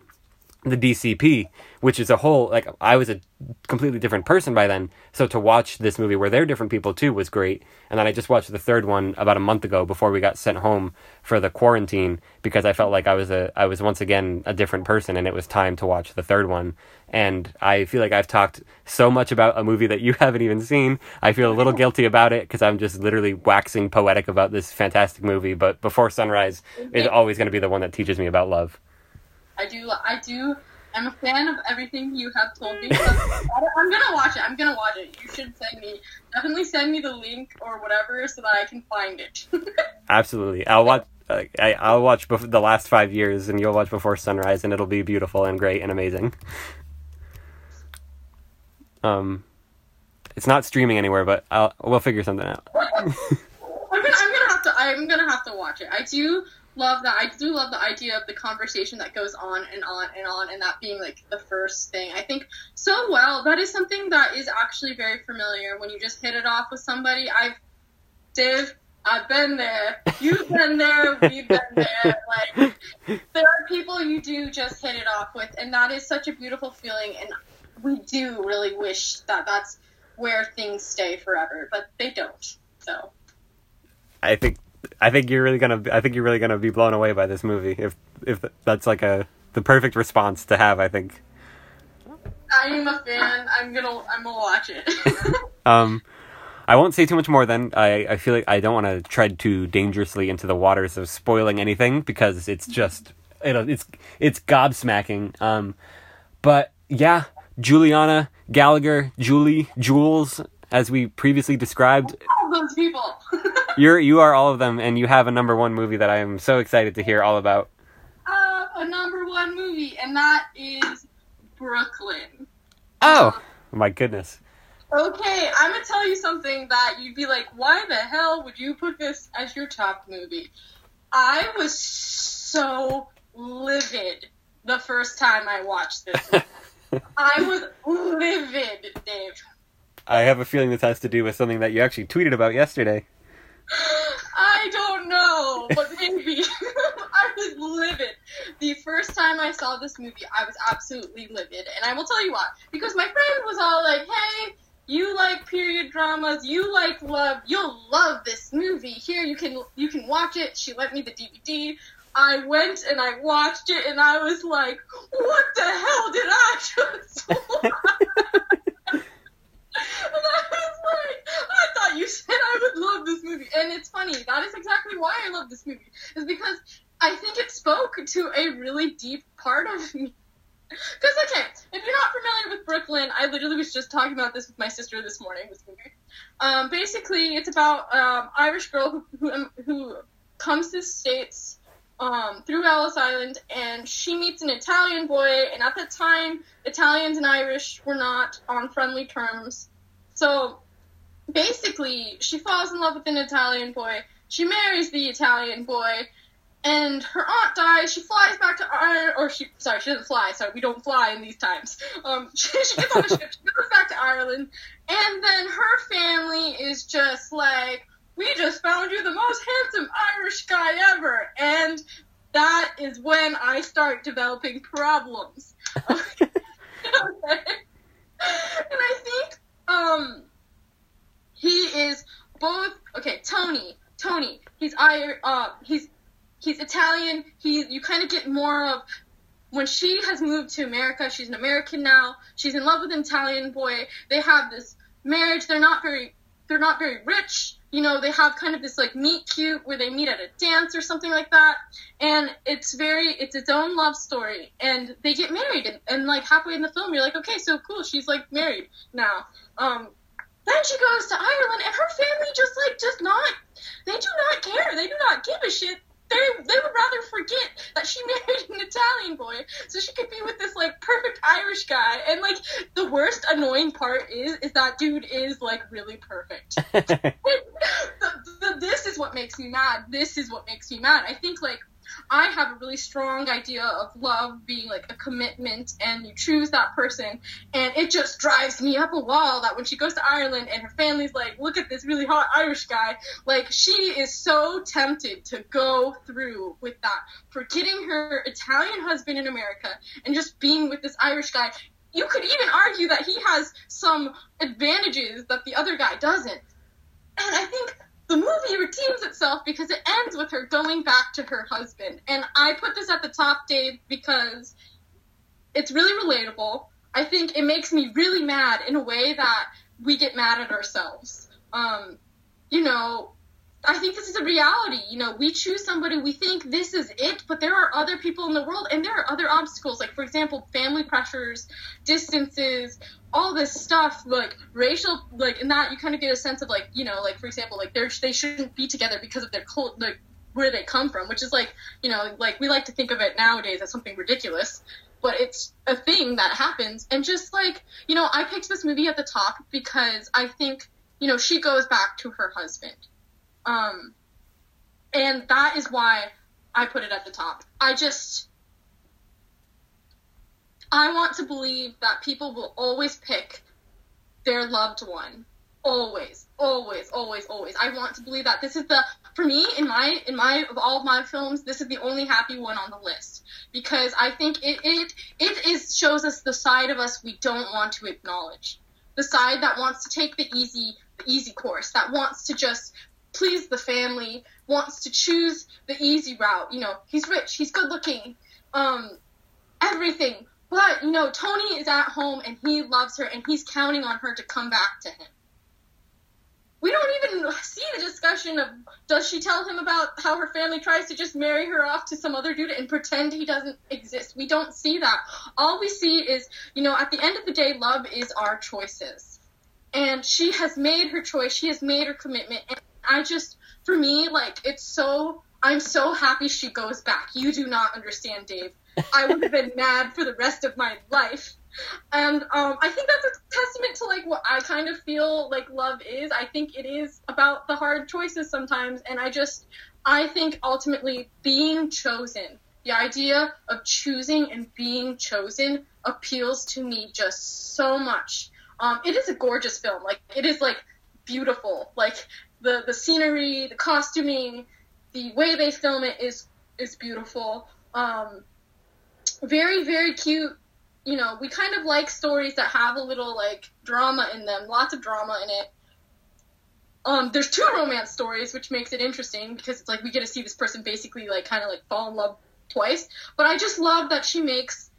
the DCP, which is a whole like I was a completely different person by then. So to watch this movie where they're different people too was great. And then I just watched the third one about a month ago before we got sent home for the quarantine because I felt like I was a I was once again a different person and it was time to watch the third one. And I feel like I've talked so much about a movie that you haven't even seen. I feel a little guilty about it because I'm just literally waxing poetic about this fantastic movie. But Before Sunrise is always going to be the one that teaches me about love. I do. I do. I'm a fan of everything you have told me. So I'm gonna watch it. I'm gonna watch it. You should send me. Definitely send me the link or whatever so that I can find it. Absolutely, I'll watch. Uh, I, I'll watch bef- the last five years, and you'll watch Before Sunrise, and it'll be beautiful and great and amazing. Um, it's not streaming anywhere, but I'll we'll figure something out. I'm gonna. I'm gonna have to. I'm gonna have to watch it. I do love that. I do love the idea of the conversation that goes on and on and on, and that being like the first thing. I think so well. That is something that is actually very familiar when you just hit it off with somebody. I've, Dave, I've been there. You've been there. We've been there. Like there are people you do just hit it off with, and that is such a beautiful feeling. And we do really wish that that's where things stay forever, but they don't. So. I think I think you're really gonna I think you're really gonna be blown away by this movie if if that's like a the perfect response to have. I think. I am a fan. I'm gonna I'm gonna watch it. Um, I won't say too much more. Then I I feel like I don't want to tread too dangerously into the waters of spoiling anything because it's just you know it's it's gobsmacking. Um, but yeah, Juliana Gallagher, Julie, Jules, as we previously described, those people. you're you are all of them, and you have a number one movie that I am so excited to hear all about. uh, a number one movie, and that is Brooklyn. Oh my goodness! Okay, I'm gonna tell you something that you'd be like, why the hell would you put this as your top movie? I was so livid the first time I watched this. I was livid, Dave. I have a feeling this has to do with something that you actually tweeted about yesterday. I don't know, but maybe I was livid. The first time I saw this movie, I was absolutely livid, and I will tell you why. Because my friend was all like, "Hey, you like period dramas, you like love, you'll love this movie. Here, you can you can watch it." She lent me the DVD. I went and I watched it, and I was like, "What the hell did I just watch?" And I was like, I thought you said I would love this movie. And it's funny, that is exactly why I love this movie. Is because I think it spoke to a really deep part of me. Because, okay, if you're not familiar with Brooklyn, I literally was just talking about this with my sister this morning, this movie. Um, basically, it's about um, Irish girl who, who, um, who comes to the States um, through Ellis Island, and she meets an Italian boy, and at that time, Italians and Irish were not on friendly terms. So basically, she falls in love with an Italian boy. She marries the Italian boy, and her aunt dies. She flies back to Ireland, or she sorry, she doesn't fly. Sorry, we don't fly in these times. Um, she, she gets on a ship. She goes back to Ireland, and then her family is just like, "We just found you the most handsome Irish guy ever," and that is when I start developing problems. okay. And I think um he is both okay, Tony. Tony, he's Ir- uh he's he's Italian. He you kind of get more of when she has moved to America, she's an American now. She's in love with an Italian boy. They have this marriage. They're not very they're not very rich. You know, they have kind of this like meet cute where they meet at a dance or something like that. And it's very it's its own love story. And they get married and, and like halfway in the film you're like, okay, so cool, she's like married now. Um then she goes to Ireland, and her family just like does not. They do not care. They do not give a shit. They they would rather forget that she married an Italian boy so she could be with this like perfect Irish guy. And like the worst annoying part is is that dude is like really perfect. the, the, this is what makes me mad. This is what makes me mad. I think like I have a really strong idea of love being like a commitment and you choose that person and it just drives me up a wall that when she goes to Ireland and her family's like, look at this really hot Irish guy, like she is so tempted to go through with that, forgetting her Italian husband in America and just being with this Irish guy. You could even argue that he has some advantages that the other guy doesn't. And I think the movie redeems itself because it ends with her going back to her husband. And I put this at the top, Dave, because it's really relatable. I think it makes me really mad in a way that we get mad at ourselves. Um, you know, I think this is a reality. You know, we choose somebody, we think this is it, but there are other people in the world and there are other obstacles. Like, for example, family pressures, distances, all this stuff, like racial, like, in that you kind of get a sense of, like, you know, like, for example, like, they're, they shouldn't be together because of their cult, like, where they come from, which is like, you know, like, we like to think of it nowadays as something ridiculous. But it's a thing that happens. And just like, you know, I picked this movie at the top because I think, you know, she goes back to her husband um, and that is why I put it at the top. I just, I want to believe that people will always pick their loved one. Always, always, always, always. I want to believe that this is the, for me, in my, in my, of all of my films, this is the only happy one on the list. Because I think it, it, it is, shows us the side of us we don't want to acknowledge. The side that wants to take the easy, the easy course, that wants to just please the family, wants to choose the easy route. You know, he's rich, he's good looking, um, everything. But, you know, Tony is at home and he loves her and he's counting on her to come back to him. We don't even see the discussion of does she tell him about how her family tries to just marry her off to some other dude and pretend he doesn't exist. We don't see that. All we see is, you know, at the end of the day, love is our choices. And she has made her choice, she has made her commitment, and I just, for me, like, it's so, I'm so happy she goes back. You do not understand, Dave. I would have been mad for the rest of my life. And um, I think that's a testament to like what I kind of feel like love is. I think it is about the hard choices sometimes, and I just I think ultimately being chosen, the idea of choosing and being chosen appeals to me just so much. Um, it is a gorgeous film. Like it is like beautiful. Like the the scenery, the costuming, the way they film it is is beautiful. Um, very very cute. You know, we kind of like stories that have a little like drama in them, lots of drama in it. Um, there's two romance stories, which makes it interesting because it's like we get to see this person basically like kind of like fall in love twice. But I just love that she makes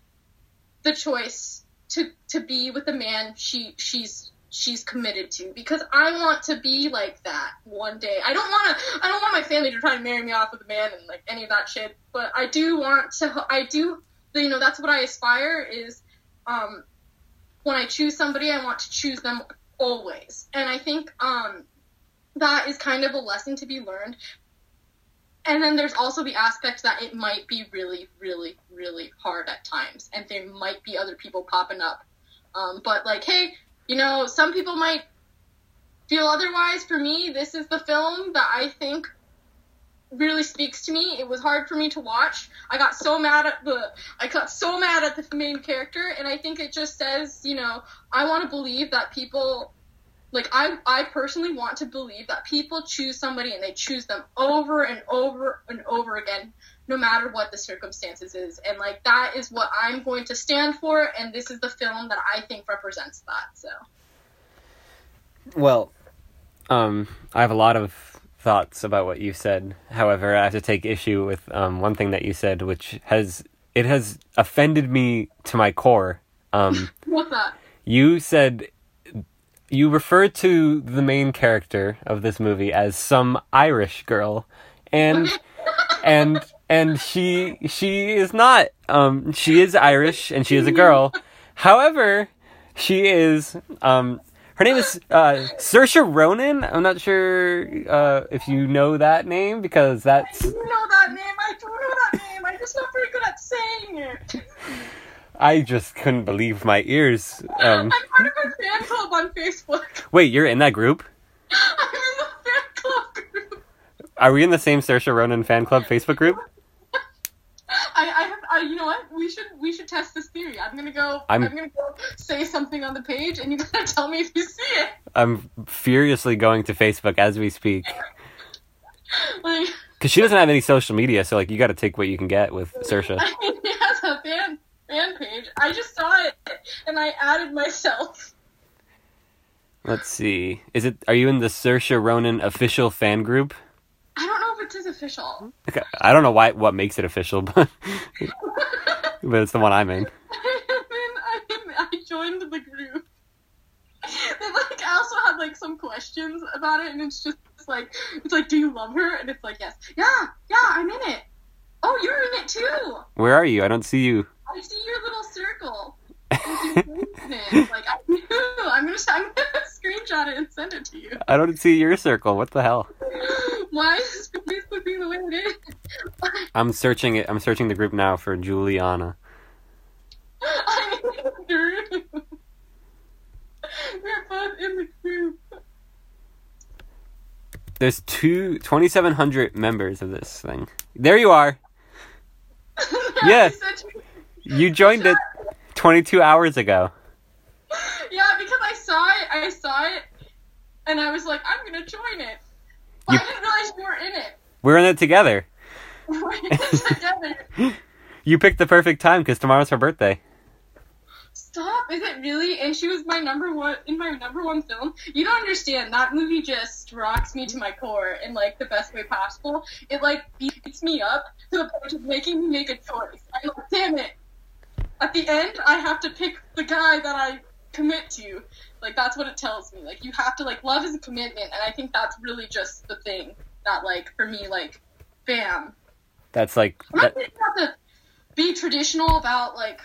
the choice to to be with the man she she's she's committed to because I want to be like that one day. I don't want to I don't want my family to try to marry me off with a man and like any of that shit, but I do want to I do you know that's what I aspire is um when I choose somebody I want to choose them always. And I think um that is kind of a lesson to be learned. And then there's also the aspect that it might be really, really, really hard at times, and there might be other people popping up. Um, but like, hey, you know, some people might feel otherwise. For me, this is the film that I think really speaks to me. It was hard for me to watch. I got so mad at the I got so mad at the main character and I think it just says, you know, I want to believe that people like I I personally want to believe that people choose somebody and they choose them over and over and over again no matter what the circumstances is and like that is what I'm going to stand for and this is the film that I think represents that. So Well, um, I have a lot of thoughts about what you said. However, I have to take issue with um, one thing that you said, which has it has offended me to my core. Um, what's that? you said you referred to the main character of this movie as some Irish girl, and and and she she is not. Um, she is Irish and she is a girl. However, she is um Her name is uh, Saoirse Ronan. I'm not sure uh, if you know that name because that's You know that name. I do know that name. I'm just not very good at saying it. I just couldn't believe my ears. Um, I'm part of a fan club on Facebook. wait, you're in that group? I'm in the fan club group. Are we in the same Saoirse Ronan fan club Facebook group? I, I have, I, you know what? We should, we should test this theory. I'm gonna go. I'm, I'm- gonna go say something on the page, and you gotta tell me if you see it. I'm furiously going to Facebook as we speak Like, because she doesn't have any social media, so like you got to take what you can get with Saoirse. I mean, has a fan fan page. I just saw it, and I added myself. Let's see. Is it? Are you in the Saoirse Ronan official fan group? I don't know if it is official. Okay, I don't know why what makes it official, but but it's the one I'm in. and then I'm. I joined the group. Like also had like some questions about it, and it's just like it's like, do you love her? And it's like, yes, yeah, yeah, I'm in it. Oh, you're in it too. Where are you? I don't see you. I see your little circle. Like I do. I'm gonna I'm gonna screenshot it and send it to you. I don't see your circle. What the hell? Why is Facebook being the way it is? I'm searching it. I'm searching the group now for Juliana. I'm in the group. We're both in the group. There's two 2,700 members of this thing. There you are. Yeah. I said you- You joined it 22 hours ago. Yeah, because I saw it, I saw it, and I was like, I'm gonna join it. But You- I didn't realize you were in it. We're in it together. We're in it together. You picked the perfect time because tomorrow's her birthday. Stop! Is it really? And she was my number one in my number one film. You don't understand. That movie just rocks me to my core in like the best way possible. It like beats me up to the point of making me make a choice. I'm like, damn it! At the end, I have to pick the guy that I commit to. Like that's what it tells me. Like you have to like love is a commitment, and I think that's really just the thing that like for me like, bam. That's like I'm not that, have to be traditional about like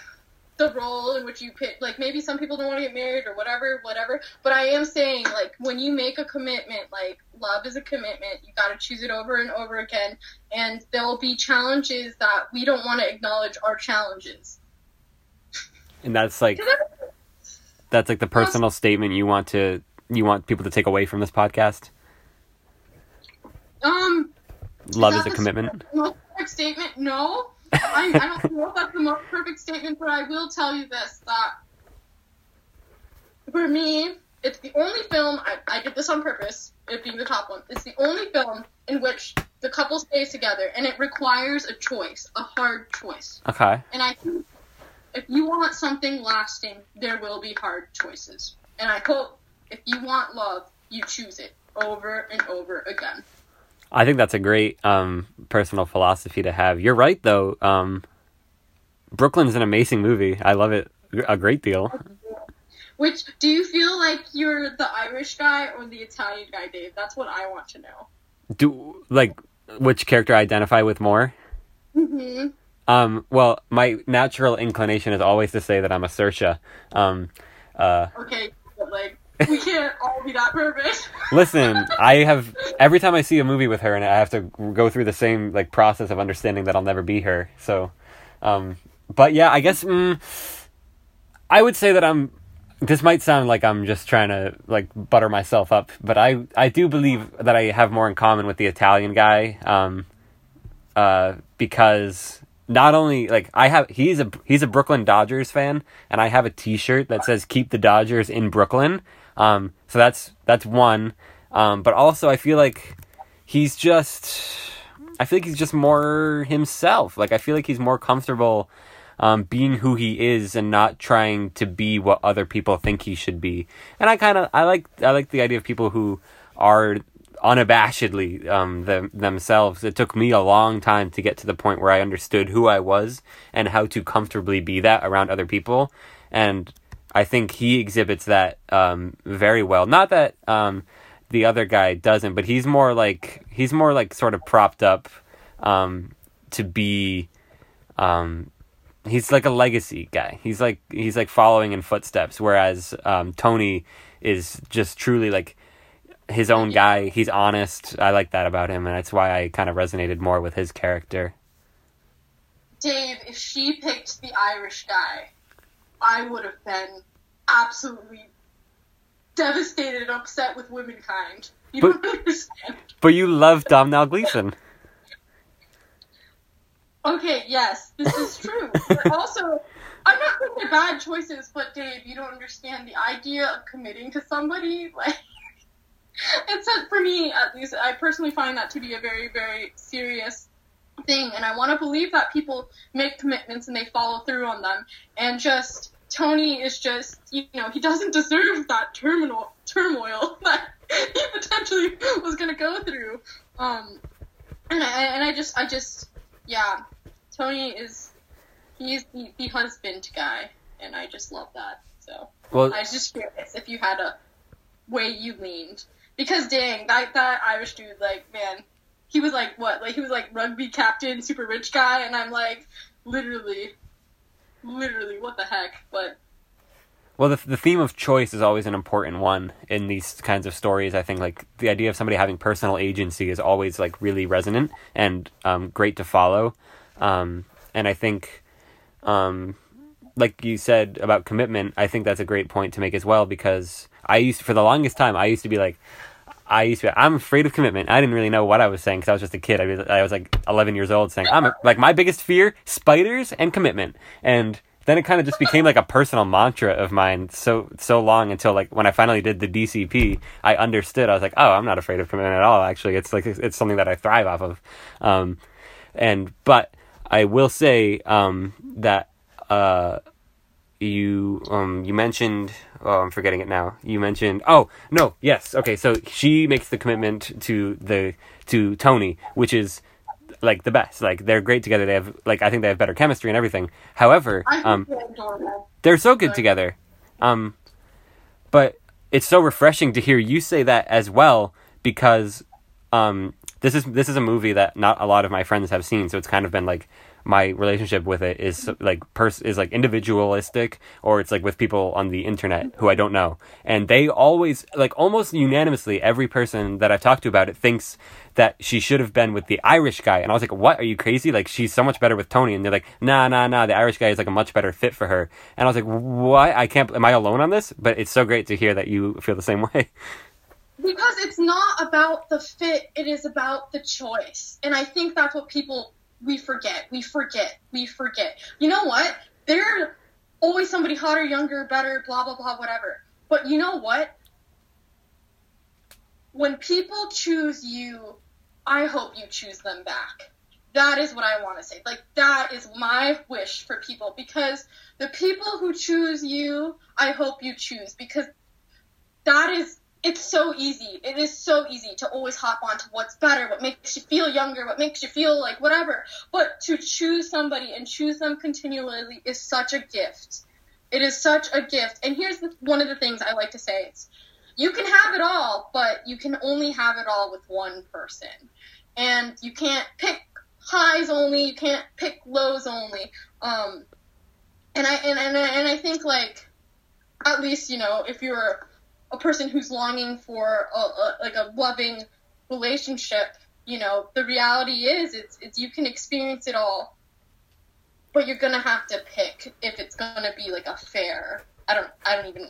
the role in which you pick. Like maybe some people don't want to get married or whatever, whatever. But I am saying like when you make a commitment, like love is a commitment. You got to choose it over and over again, and there will be challenges that we don't want to acknowledge are challenges. And that's like that's like the personal statement you want to you want people to take away from this podcast. Um, Love is a commitment. most perfect statement? No. I, I don't know if that's the most perfect statement, but I will tell you this that for me, it's the only film, I, I did this on purpose, it being the top one, it's the only film in which the couple stays together and it requires a choice, a hard choice. Okay. And I think if you want something lasting, there will be hard choices. And I hope if you want love, you choose it over and over again. I think that's a great um, personal philosophy to have. You're right, though. Um, Brooklyn's an amazing movie. I love it a great deal. Which do you feel like you're the Irish guy or the Italian guy, Dave? That's what I want to know. Do like which character I identify with more? hmm Um, well, my natural inclination is always to say that I'm a Saoirse. Um, uh, Okay, but like we can't all be that perfect. listen, I have every time I see a movie with her, and I have to go through the same like process of understanding that I'll never be her. So, um, but yeah, I guess mm, I would say that I'm. This might sound like I'm just trying to like butter myself up, but I I do believe that I have more in common with the Italian guy. Um, uh, because not only like I have he's a he's a Brooklyn Dodgers fan and I have a t-shirt that says keep the Dodgers in Brooklyn. Um so that's that's one. Um but also I feel like he's just I feel like he's just more himself. Like I feel like he's more comfortable um, being who he is and not trying to be what other people think he should be. And I kind of I like I like the idea of people who are unabashedly um, them, themselves. It took me a long time to get to the point where I understood who I was and how to comfortably be that around other people. And I think he exhibits that um, very well. Not that um, the other guy doesn't, but he's more like he's more like sort of propped up um, to be um, he's like a legacy guy. He's like he's like following in footsteps, whereas um, Tony is just truly like his own guy. He's honest. I like that about him, and that's why I kind of resonated more with his character. Dave, if she picked the Irish guy, I would have been absolutely devastated and upset with womankind. You But- don't understand. But you love Domhnall Gleeson. Okay, yes, this is true. but also, I'm not saying they're bad choices, but Dave, you don't understand the idea of committing to somebody. Like, it's a, for me at least. I personally find that to be a very, very serious thing, and I want to believe that people make commitments and they follow through on them. And just Tony is just, you know, he doesn't deserve that terminal turmoil that he potentially was going to go through. Um, and I and I just, I just, yeah, Tony is, he's the, the husband guy, and I just love that. So Well, I was just curious if you had a way you leaned. Because dang, that that Irish dude, like, man, he was like what? Like he was like rugby captain, super rich guy, and I'm like, literally, literally, what the heck? But Well, the the theme of choice is always an important one in these kinds of stories. I think like the idea of somebody having personal agency is always like really resonant and um, great to follow. Um, and I think, um, like you said about commitment, I think that's a great point to make as well because I used for the longest time I used to be like. I used to be, I'm afraid of commitment. I didn't really know what I was saying because I was just a kid. I was, I was like 11 years old saying, I'm like, my biggest fear, spiders and commitment. And then it kind of just became like a personal mantra of mine so so long until like when I finally did the DCP, I understood. I was like, oh, I'm not afraid of commitment at all. Actually, it's like it's something that I thrive off of. Um, and but I will say um, that uh, you um, you mentioned. Oh, I'm forgetting it now. You mentioned. Oh no, yes, okay. So she makes the commitment to the to Tony, which is like the best. Like they're great together. They have like I think they have better chemistry and everything. However, um, they're so good together. Um, but it's so refreshing to hear you say that as well because um, this is this is a movie that not a lot of my friends have seen. So it's kind of been like my relationship with it is like pers- is like individualistic or it's like with people on the internet who I don't know. And they always like almost unanimously every person that I've talked to about it thinks that she should have been with the Irish guy. And I was like, "What? Are you crazy? Like she's so much better with Tony." And they're like, "Nah, nah, nah, the Irish guy is like a much better fit for her." And I was like, "What? I can't am I alone on this?" But it's so great to hear that you feel the same way. Because it's not about the fit, it is about the choice. And I think that's what people we forget. We forget. We forget. You know what? There's always somebody hotter, younger, better, blah blah blah, whatever. But you know what? When people choose you, I hope you choose them back. That is what I want to say. Like that is my wish for people because the people who choose you, I hope you choose because that is it's so easy. It is so easy to always hop on to what's better, what makes you feel younger, what makes you feel like whatever. But to choose somebody and choose them continually is such a gift. It is such a gift. And here's the, one of the things I like to say: it's you can have it all, but you can only have it all with one person, and you can't pick highs only. You can't pick lows only. Um, and I and and, I- and I think like at least you know if you're a person who's longing for a, a like a loving relationship, you know, the reality is it's it's you can experience it all, but you're gonna have to pick if it's gonna be like a fair. I don't I don't even.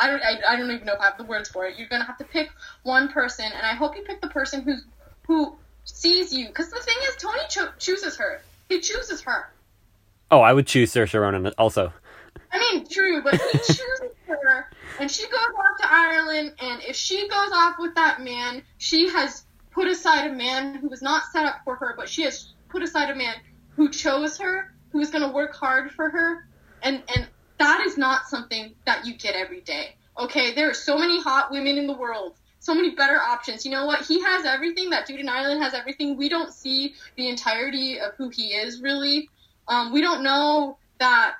I don't, I, I don't even know if I have the words for it. You're gonna have to pick one person, and I hope you pick the person who's who sees you. Because the thing is, Tony cho- chooses her. He chooses her. Oh, I would choose Saoirse Ronan also. I mean, true, but he chooses and she goes off to Ireland, and if she goes off with that man, she has put aside a man who was not set up for her, but she has put aside a man who chose her, who is going to work hard for her, and and that is not something that you get every day. Okay, there are so many hot women in the world. So many better options. You know what? He has everything. That dude in Ireland has everything. We don't see the entirety of who he is really. Um, we don't know that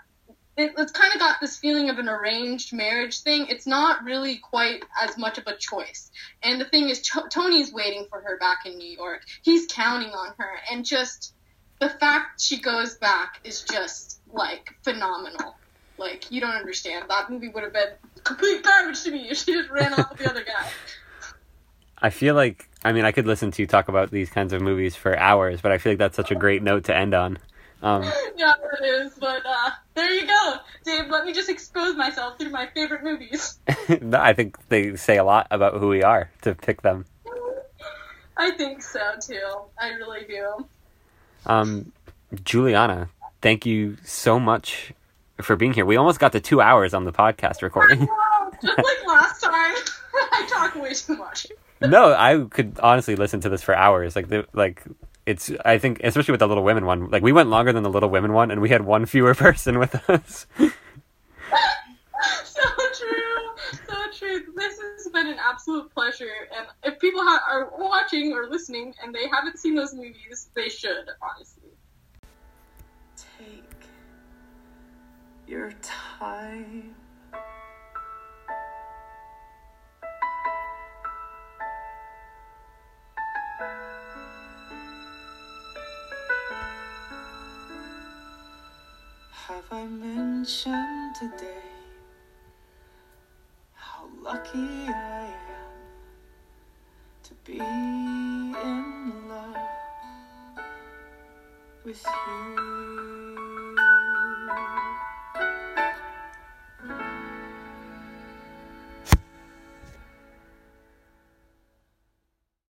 it, it's kind of got this feeling of an arranged marriage thing. It's not really quite as much of a choice. And the thing is, Ch- Tony's waiting for her back in New York. He's counting on her, and just the fact she goes back is just like phenomenal. Like you don't understand. That movie would have been complete garbage to me if she just ran off with the other guy. I feel like I mean I could listen to you talk about these kinds of movies for hours, but I feel like that's such a great note to end on. Um, yeah, it is. But uh, there you go, Dave. Let me just expose myself through my favorite movies. I think they say a lot about who we are to pick them. I think so too. I really do. Um, Juliana, thank you so much for being here. We almost got to two hours on the podcast recording. Just like last time, I talk way too much. no, I could honestly listen to this for hours. Like the like it's I think especially with the Little Women one. Like we went longer than the Little Women one, and we had one fewer person with us. so true, so true. This has been an absolute pleasure, and if people ha- are watching or listening and they haven't seen those movies, they should honestly. Take your time. Have I mentioned today how lucky I am to be in love with you?